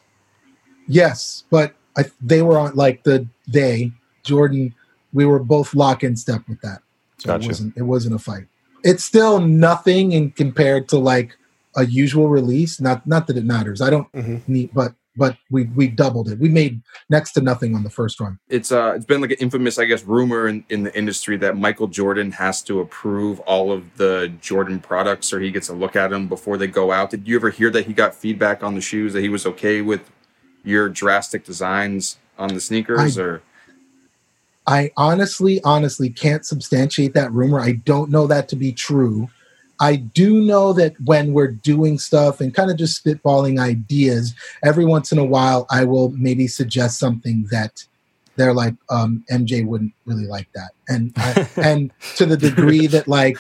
Yes, but I, they were on like the day Jordan we were both lock in step with that. So gotcha. it wasn't it wasn't a fight. It's still nothing in compared to like a usual release. Not not that it matters. I don't mm-hmm. need but but we we doubled it. We made next to nothing on the first run. It's uh it's been like an infamous, I guess, rumor in, in the industry that Michael Jordan has to approve all of the Jordan products or he gets a look at them before they go out. Did you ever hear that he got feedback on the shoes that he was okay with your drastic designs on the sneakers I, or I honestly, honestly can't substantiate that rumor. I don't know that to be true. I do know that when we're doing stuff and kind of just spitballing ideas, every once in a while I will maybe suggest something that they're like, um, MJ wouldn't really like that. And I, and to the degree that like,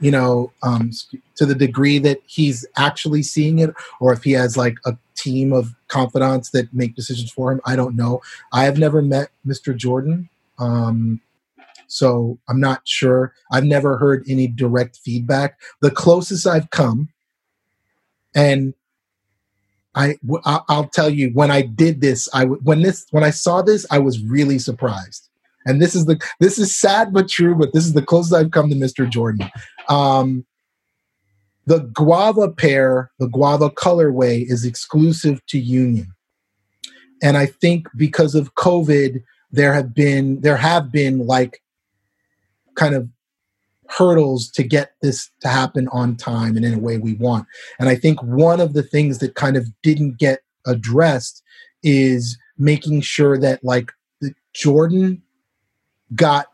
you know, um, to the degree that he's actually seeing it, or if he has like a team of confidants that make decisions for him, I don't know. I have never met Mr. Jordan. Um, so I'm not sure. I've never heard any direct feedback. The closest I've come, and I I'll tell you when I did this, I when this when I saw this, I was really surprised. And this is the this is sad but true, but this is the closest I've come to Mr. Jordan. Um, the guava pair, the guava colorway, is exclusive to Union, and I think because of COVID, there have been there have been like kind of hurdles to get this to happen on time and in a way we want. And I think one of the things that kind of didn't get addressed is making sure that like the Jordan got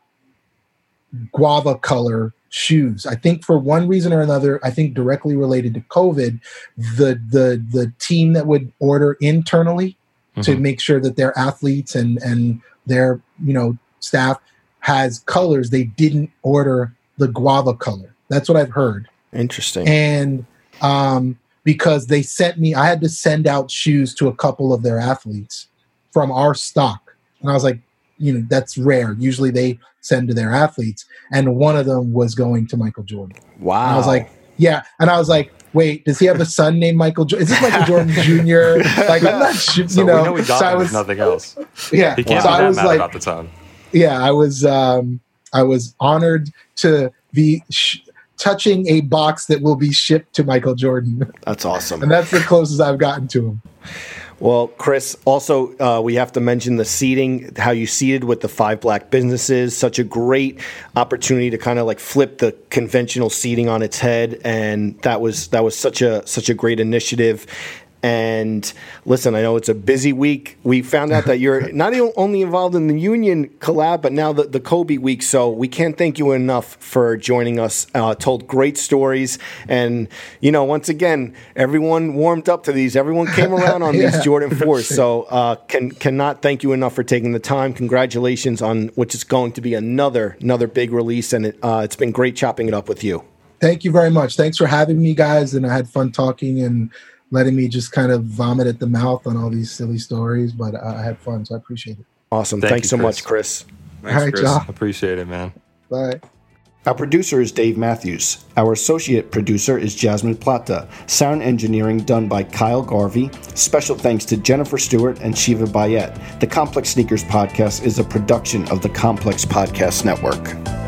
guava color shoes. I think for one reason or another, I think directly related to COVID, the the the team that would order internally mm-hmm. to make sure that their athletes and and their you know staff has colors. They didn't order the guava color. That's what i've heard. Interesting. And um because they sent me i had to send out shoes to a couple of their athletes from our stock. And i was like you know that's rare. Usually they send to their athletes. And one of them was going to michael jordan. Wow and i was like yeah. And i was like wait, does he have a son named Michael? Jo- is this Michael Jordan Jr.? Like, I'm not sure. You so know, know so I was nothing else. Yeah, he can't so be that I was mad like, about the ton. Yeah, I was. Um, I was honored to be sh- touching a box that will be shipped to Michael Jordan. That's awesome, and that's the closest I've gotten to him. Well, Chris, also, uh, we have to mention the seating, how you seated with the five black businesses. Such a great opportunity to kind of like flip the conventional seating on its head. And that was, that was such a, such a great initiative. And listen, I know it's a busy week. We found out that you're not only involved in the union collab, but now the, the Kobe week. So we can't thank you enough for joining us. Uh, told great stories. And, you know, once again, everyone warmed up to these. Everyone came around on yeah, these Jordan 4s. So uh, can, cannot thank you enough for taking the time. Congratulations on which is going to be another, another big release. And it, uh, it's been great chopping it up with you. Thank you very much. Thanks for having me, guys. And I had fun talking and letting me just kind of vomit at the mouth on all these silly stories, but I had fun, so I appreciate it. Awesome. Thank Thanks you, so Chris. much, Chris. Thanks, all right, Chris. Y'all. Appreciate it, man. Bye. Our producer is Dave Matthews. Our associate producer is Jasmine Plata. Sound engineering done by Kyle Garvey. Special thanks to Jennifer Stewart and Shiva Bayet. The Complex Sneakers Podcast is a production of the Complex Podcast Network.